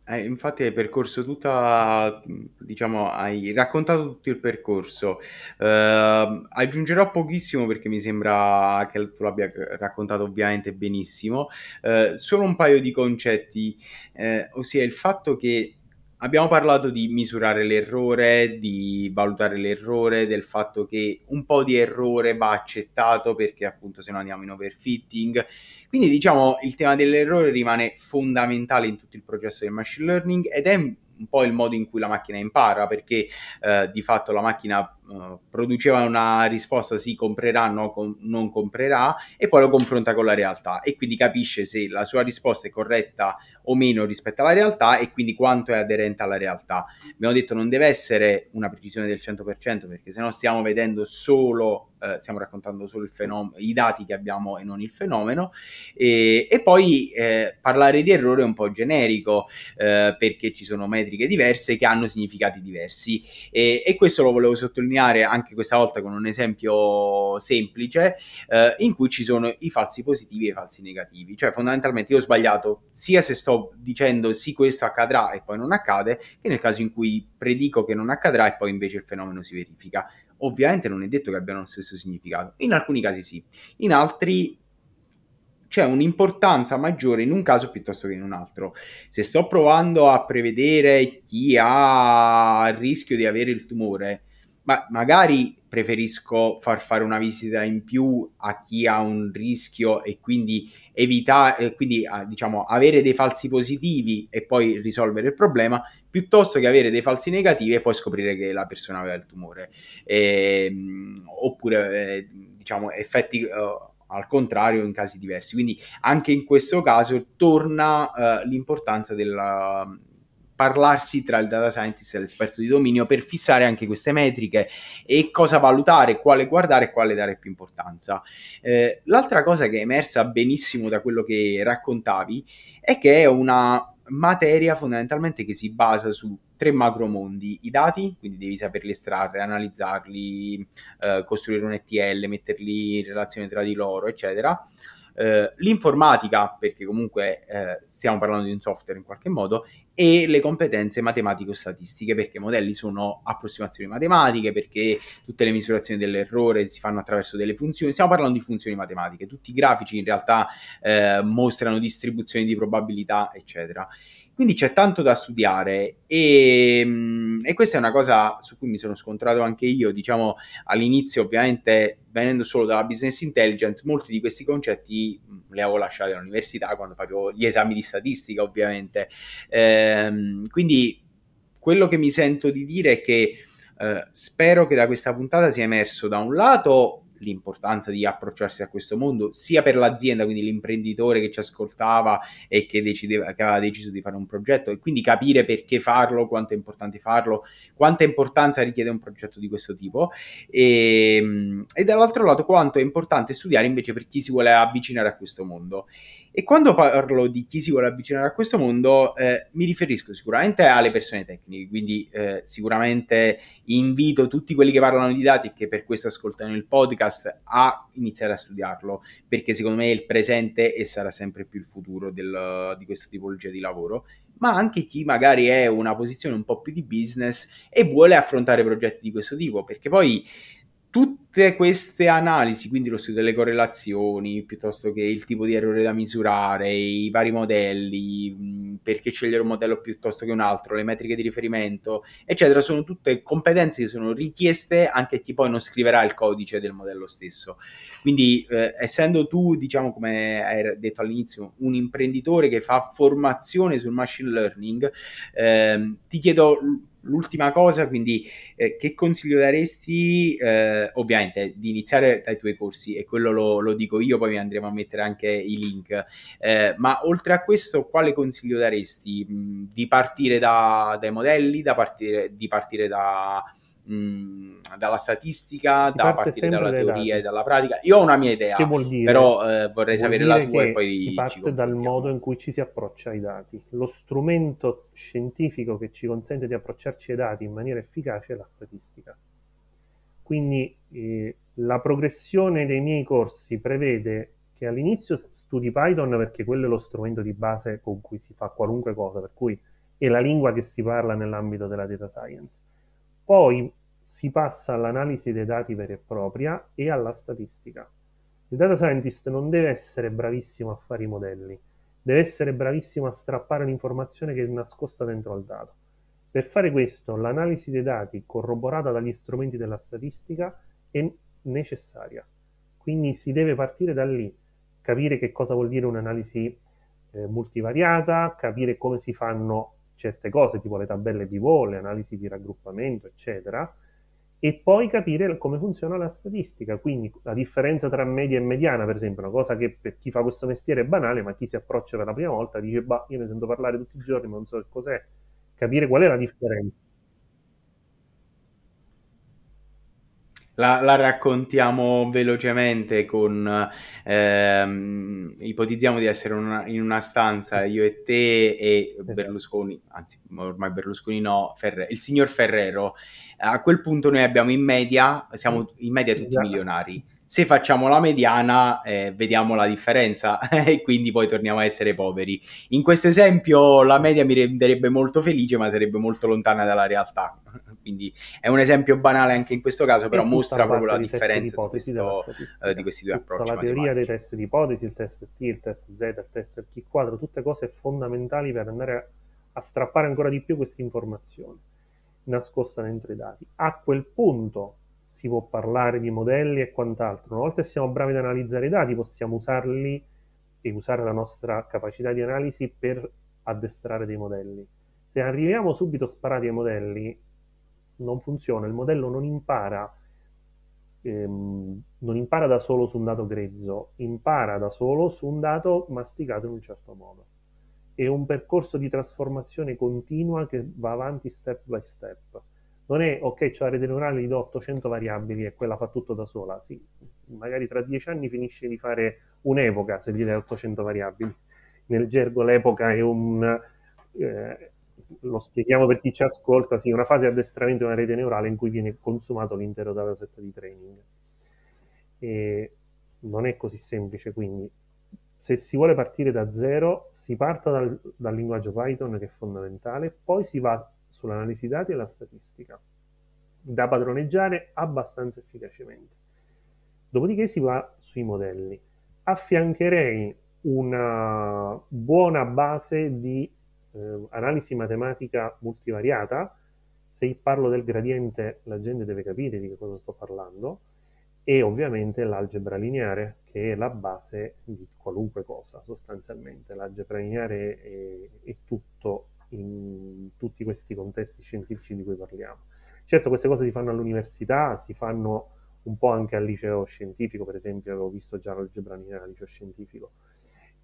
eh, infatti hai percorso tutta, diciamo, hai raccontato tutto il percorso. Eh, aggiungerò pochissimo perché mi sembra che tu l'abbia raccontato ovviamente benissimo. Eh, solo un paio di concetti, eh, ossia il fatto che Abbiamo parlato di misurare l'errore, di valutare l'errore, del fatto che un po' di errore va accettato perché appunto se no andiamo in overfitting. Quindi diciamo il tema dell'errore rimane fondamentale in tutto il processo del machine learning ed è un po' il modo in cui la macchina impara, perché eh, di fatto la macchina eh, produceva una risposta sì, comprerà, no, com- non comprerà, e poi lo confronta con la realtà e quindi capisce se la sua risposta è corretta o meno rispetto alla realtà e quindi quanto è aderente alla realtà. Abbiamo detto non deve essere una precisione del 100% perché se no stiamo vedendo solo eh, stiamo raccontando solo il fenomeno, i dati che abbiamo e non il fenomeno, e, e poi eh, parlare di errore è un po' generico eh, perché ci sono metriche diverse che hanno significati diversi e, e, questo lo volevo sottolineare anche questa volta con un esempio semplice eh, in cui ci sono i falsi positivi e i falsi negativi, cioè fondamentalmente io ho sbagliato sia se sto dicendo sì questo accadrà e poi non accade, che nel caso in cui predico che non accadrà e poi invece il fenomeno si verifica ovviamente non è detto che abbiano lo stesso significato. In alcuni casi sì, in altri c'è un'importanza maggiore in un caso piuttosto che in un altro. Se sto provando a prevedere chi ha il rischio di avere il tumore, ma magari preferisco far fare una visita in più a chi ha un rischio e quindi evitare, quindi ah, diciamo avere dei falsi positivi e poi risolvere il problema piuttosto che avere dei falsi negativi e poi scoprire che la persona aveva il tumore. E, ehm, oppure, eh, diciamo, effetti uh, al contrario in casi diversi. Quindi anche in questo caso torna uh, l'importanza della, parlarsi tra il data scientist e l'esperto di dominio per fissare anche queste metriche e cosa valutare, quale guardare e quale dare più importanza. Eh, l'altra cosa che è emersa benissimo da quello che raccontavi è che è una materia fondamentalmente che si basa su tre macromondi, i dati, quindi devi saperli estrarre, analizzarli, eh, costruire un ETL, metterli in relazione tra di loro, eccetera. Uh, l'informatica, perché comunque uh, stiamo parlando di un software in qualche modo, e le competenze matematico-statistiche, perché i modelli sono approssimazioni matematiche, perché tutte le misurazioni dell'errore si fanno attraverso delle funzioni, stiamo parlando di funzioni matematiche, tutti i grafici in realtà uh, mostrano distribuzioni di probabilità, eccetera. Quindi c'è tanto da studiare e, mm, e, questa è una cosa su cui mi sono scontrato anche io, diciamo all'inizio ovviamente venendo solo dalla business intelligence, molti di questi concetti mm, li avevo lasciati all'università quando facevo gli esami di statistica ovviamente. Ehm, quindi quello che mi sento di dire è che eh, spero che da questa puntata sia emerso da un lato l'importanza di approcciarsi a questo mondo, sia per l'azienda, quindi l'imprenditore che ci ascoltava e che, decideva, che aveva deciso di fare un progetto, e quindi capire perché farlo, quanto è importante farlo, quanta importanza richiede un progetto di questo tipo, e, ehm, e dall'altro lato quanto è importante studiare invece per chi si vuole avvicinare a questo mondo. E quando parlo di chi si vuole avvicinare a questo mondo, eh, mi riferisco sicuramente alle persone tecniche, quindi eh, sicuramente invito tutti quelli che parlano di dati e che per questo ascoltano il podcast a iniziare a studiarlo, perché secondo me è il presente e sarà sempre più il futuro del, di questa tipologia di lavoro. Ma anche chi magari è una posizione un po' più di business e vuole affrontare progetti di questo tipo, perché poi tutte queste analisi, quindi lo studio delle correlazioni, piuttosto che il tipo di errore da misurare, i vari modelli, perché scegliere un modello piuttosto che un altro, le metriche di riferimento, eccetera, sono tutte competenze che sono richieste anche a chi poi non scriverà il codice del modello stesso. Quindi, eh, essendo tu, diciamo, come hai detto all'inizio, un imprenditore che fa formazione sul machine learning, eh, ti chiedo l'ultima cosa, quindi eh, che consiglio daresti? Eh, ovviamente di iniziare dai tuoi corsi e quello lo, lo, dico io, poi andremo a mettere anche i link. Eh, ma oltre a questo, quale consiglio daresti? Mh, di partire da, dai modelli, da partire, di partire da mh, dalla statistica, si da partire dalla teoria e dalla pratica. Io ho una mia idea, però eh, vorrei sapere la tua e poi si parte dal modo in cui ci si approccia ai dati. Lo strumento scientifico che ci consente di approcciarci ai dati in maniera efficace è la statistica. Quindi eh, la progressione dei miei corsi prevede che all'inizio studi Python perché quello è lo strumento di base con cui si fa qualunque cosa, per cui è la lingua che si parla nell'ambito della data science poi si passa all'analisi dei dati vera e propria e alla statistica. Il data scientist non deve essere bravissimo a fare i modelli, deve essere bravissimo a strappare l'informazione che è nascosta dentro al dato. Per fare questo, l'analisi dei dati corroborata dagli strumenti della statistica è necessaria. Quindi si deve partire da lì, capire che cosa vuol dire un'analisi eh, multivariata, capire come si fanno certe cose, tipo le tabelle di volo, le analisi di raggruppamento, eccetera, e poi capire come funziona la statistica, quindi la differenza tra media e mediana, per esempio, una cosa che per chi fa questo mestiere è banale, ma chi si approccia per la prima volta dice, bah, io ne sento parlare tutti i giorni, ma non so che cos'è, capire qual è la differenza. La, la, raccontiamo velocemente con ehm, ipotizziamo di essere una, in una stanza io e te e esatto. Berlusconi, anzi ormai Berlusconi no, Ferre, il signor Ferrero. A quel punto noi abbiamo in media, siamo in media tutti esatto. milionari se facciamo la mediana eh, vediamo la differenza [LAUGHS] e quindi poi torniamo a essere poveri. In questo esempio la media mi renderebbe molto felice ma sarebbe molto lontana dalla realtà. [LAUGHS] Quindi è un esempio banale anche in questo caso, però mostra proprio la differenza di, questo, eh, di, questi due approcci. La teoria dei test di ipotesi, il test T, il test Z, il test T quadro, tutte cose fondamentali per andare a, a strappare ancora di più questa informazione nascosta dentro i dati. A quel punto si può parlare di modelli e quant'altro. Una volta che siamo bravi ad analizzare i dati, possiamo usarli e usare la nostra capacità di analisi per addestrare dei modelli. Se arriviamo subito sparati ai modelli, non funziona, il modello non impara, ehm, non impara da solo su un dato grezzo, impara da solo su un dato masticato in un certo modo. è un percorso di trasformazione continua che va avanti step by step. Non è ok, c'ho la rete neurale, gli do 800 variabili e quella fa tutto da sola. Sì, magari tra dieci anni finisce di fare un'epoca se gli dai 800 variabili. Nel gergo l'epoca è un... Eh, lo spieghiamo per chi ci ascolta, sì, una fase di addestramento di una rete neurale in cui viene consumato l'intero dataset di training. E non è così semplice, quindi se si vuole partire da zero, si parta dal, dal linguaggio Python che è fondamentale, poi si va sull'analisi dati e la statistica, da padroneggiare abbastanza efficacemente. Dopodiché si va sui modelli. Affiancherei una buona base di eh, analisi matematica multivariata. Se parlo del gradiente, la gente deve capire di che cosa sto parlando e ovviamente l'algebra lineare che è la base di qualunque cosa sostanzialmente. L'algebra lineare è, è, tutto in tutti questi contesti scientifici di cui parliamo. Certo queste cose si fanno all'università, si fanno un po' anche al liceo scientifico, per esempio avevo visto già l'algebra lineare al liceo scientifico,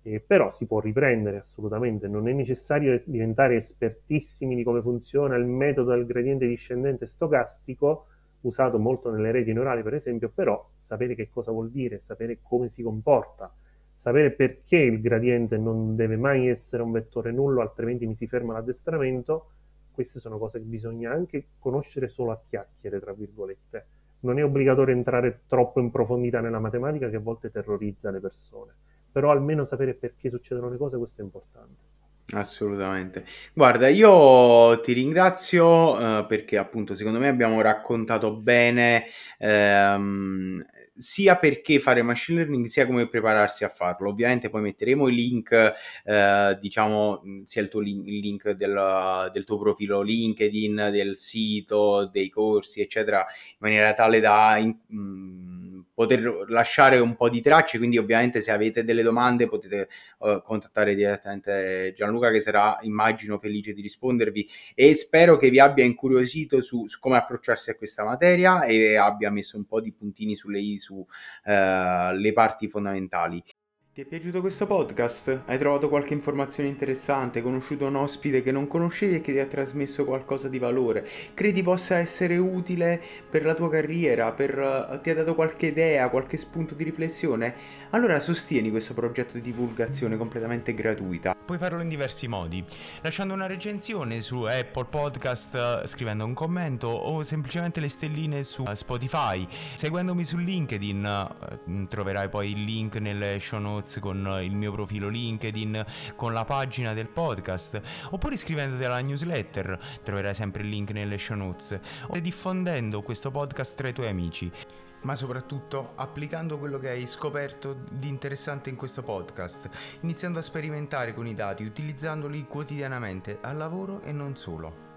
eh, però si può riprendere assolutamente, non è necessario diventare espertissimi di come funziona il metodo del gradiente discendente stocastico, usato molto nelle reti neurali per esempio, però sapere che cosa vuol dire, sapere come si comporta, sapere perché il gradiente non deve mai essere un vettore nullo, altrimenti mi si ferma l'addestramento, queste sono cose che bisogna anche conoscere solo a chiacchiere, tra virgolette. Non è obbligatorio entrare troppo in profondità nella matematica che a volte terrorizza le persone, però almeno sapere perché succedono le cose, questo è importante. Assolutamente. Guarda, io ti ringrazio eh, perché appunto secondo me abbiamo raccontato bene ehm, sia perché fare machine learning sia come prepararsi a farlo. Ovviamente poi metteremo i link, eh, diciamo, sia il tuo link, il link del, del, tuo profilo LinkedIn, del sito, dei corsi, eccetera, in maniera tale da in, mh, poter lasciare un po' di tracce. Quindi, ovviamente, se avete delle domande, potete uh, contattare direttamente Gianluca, che sarà, immagino, felice di rispondervi. E spero che vi abbia incuriosito su, su come approcciarsi a questa materia e abbia messo un po' di puntini sulle i sulle eh, parti fondamentali. Ti è piaciuto questo podcast? Hai trovato qualche informazione interessante? Conosciuto un ospite che non conoscevi e che ti ha trasmesso qualcosa di valore? Credi possa essere utile per la tua carriera? Per, uh, ti ha dato qualche idea, qualche spunto di riflessione? Allora sostieni questo progetto di divulgazione completamente gratuita. Puoi farlo in diversi modi, lasciando una recensione su Apple Podcast, scrivendo un commento o semplicemente le stelline su Spotify. Seguendomi su LinkedIn uh, troverai poi il link nelle show notes notes con il mio profilo LinkedIn, con la pagina del podcast, oppure iscrivendoti alla newsletter, troverai sempre il link nelle show notes, o diffondendo questo podcast tra i tuoi amici ma soprattutto applicando quello che hai scoperto di interessante in questo podcast, iniziando a sperimentare con i dati, utilizzandoli quotidianamente al lavoro e non solo.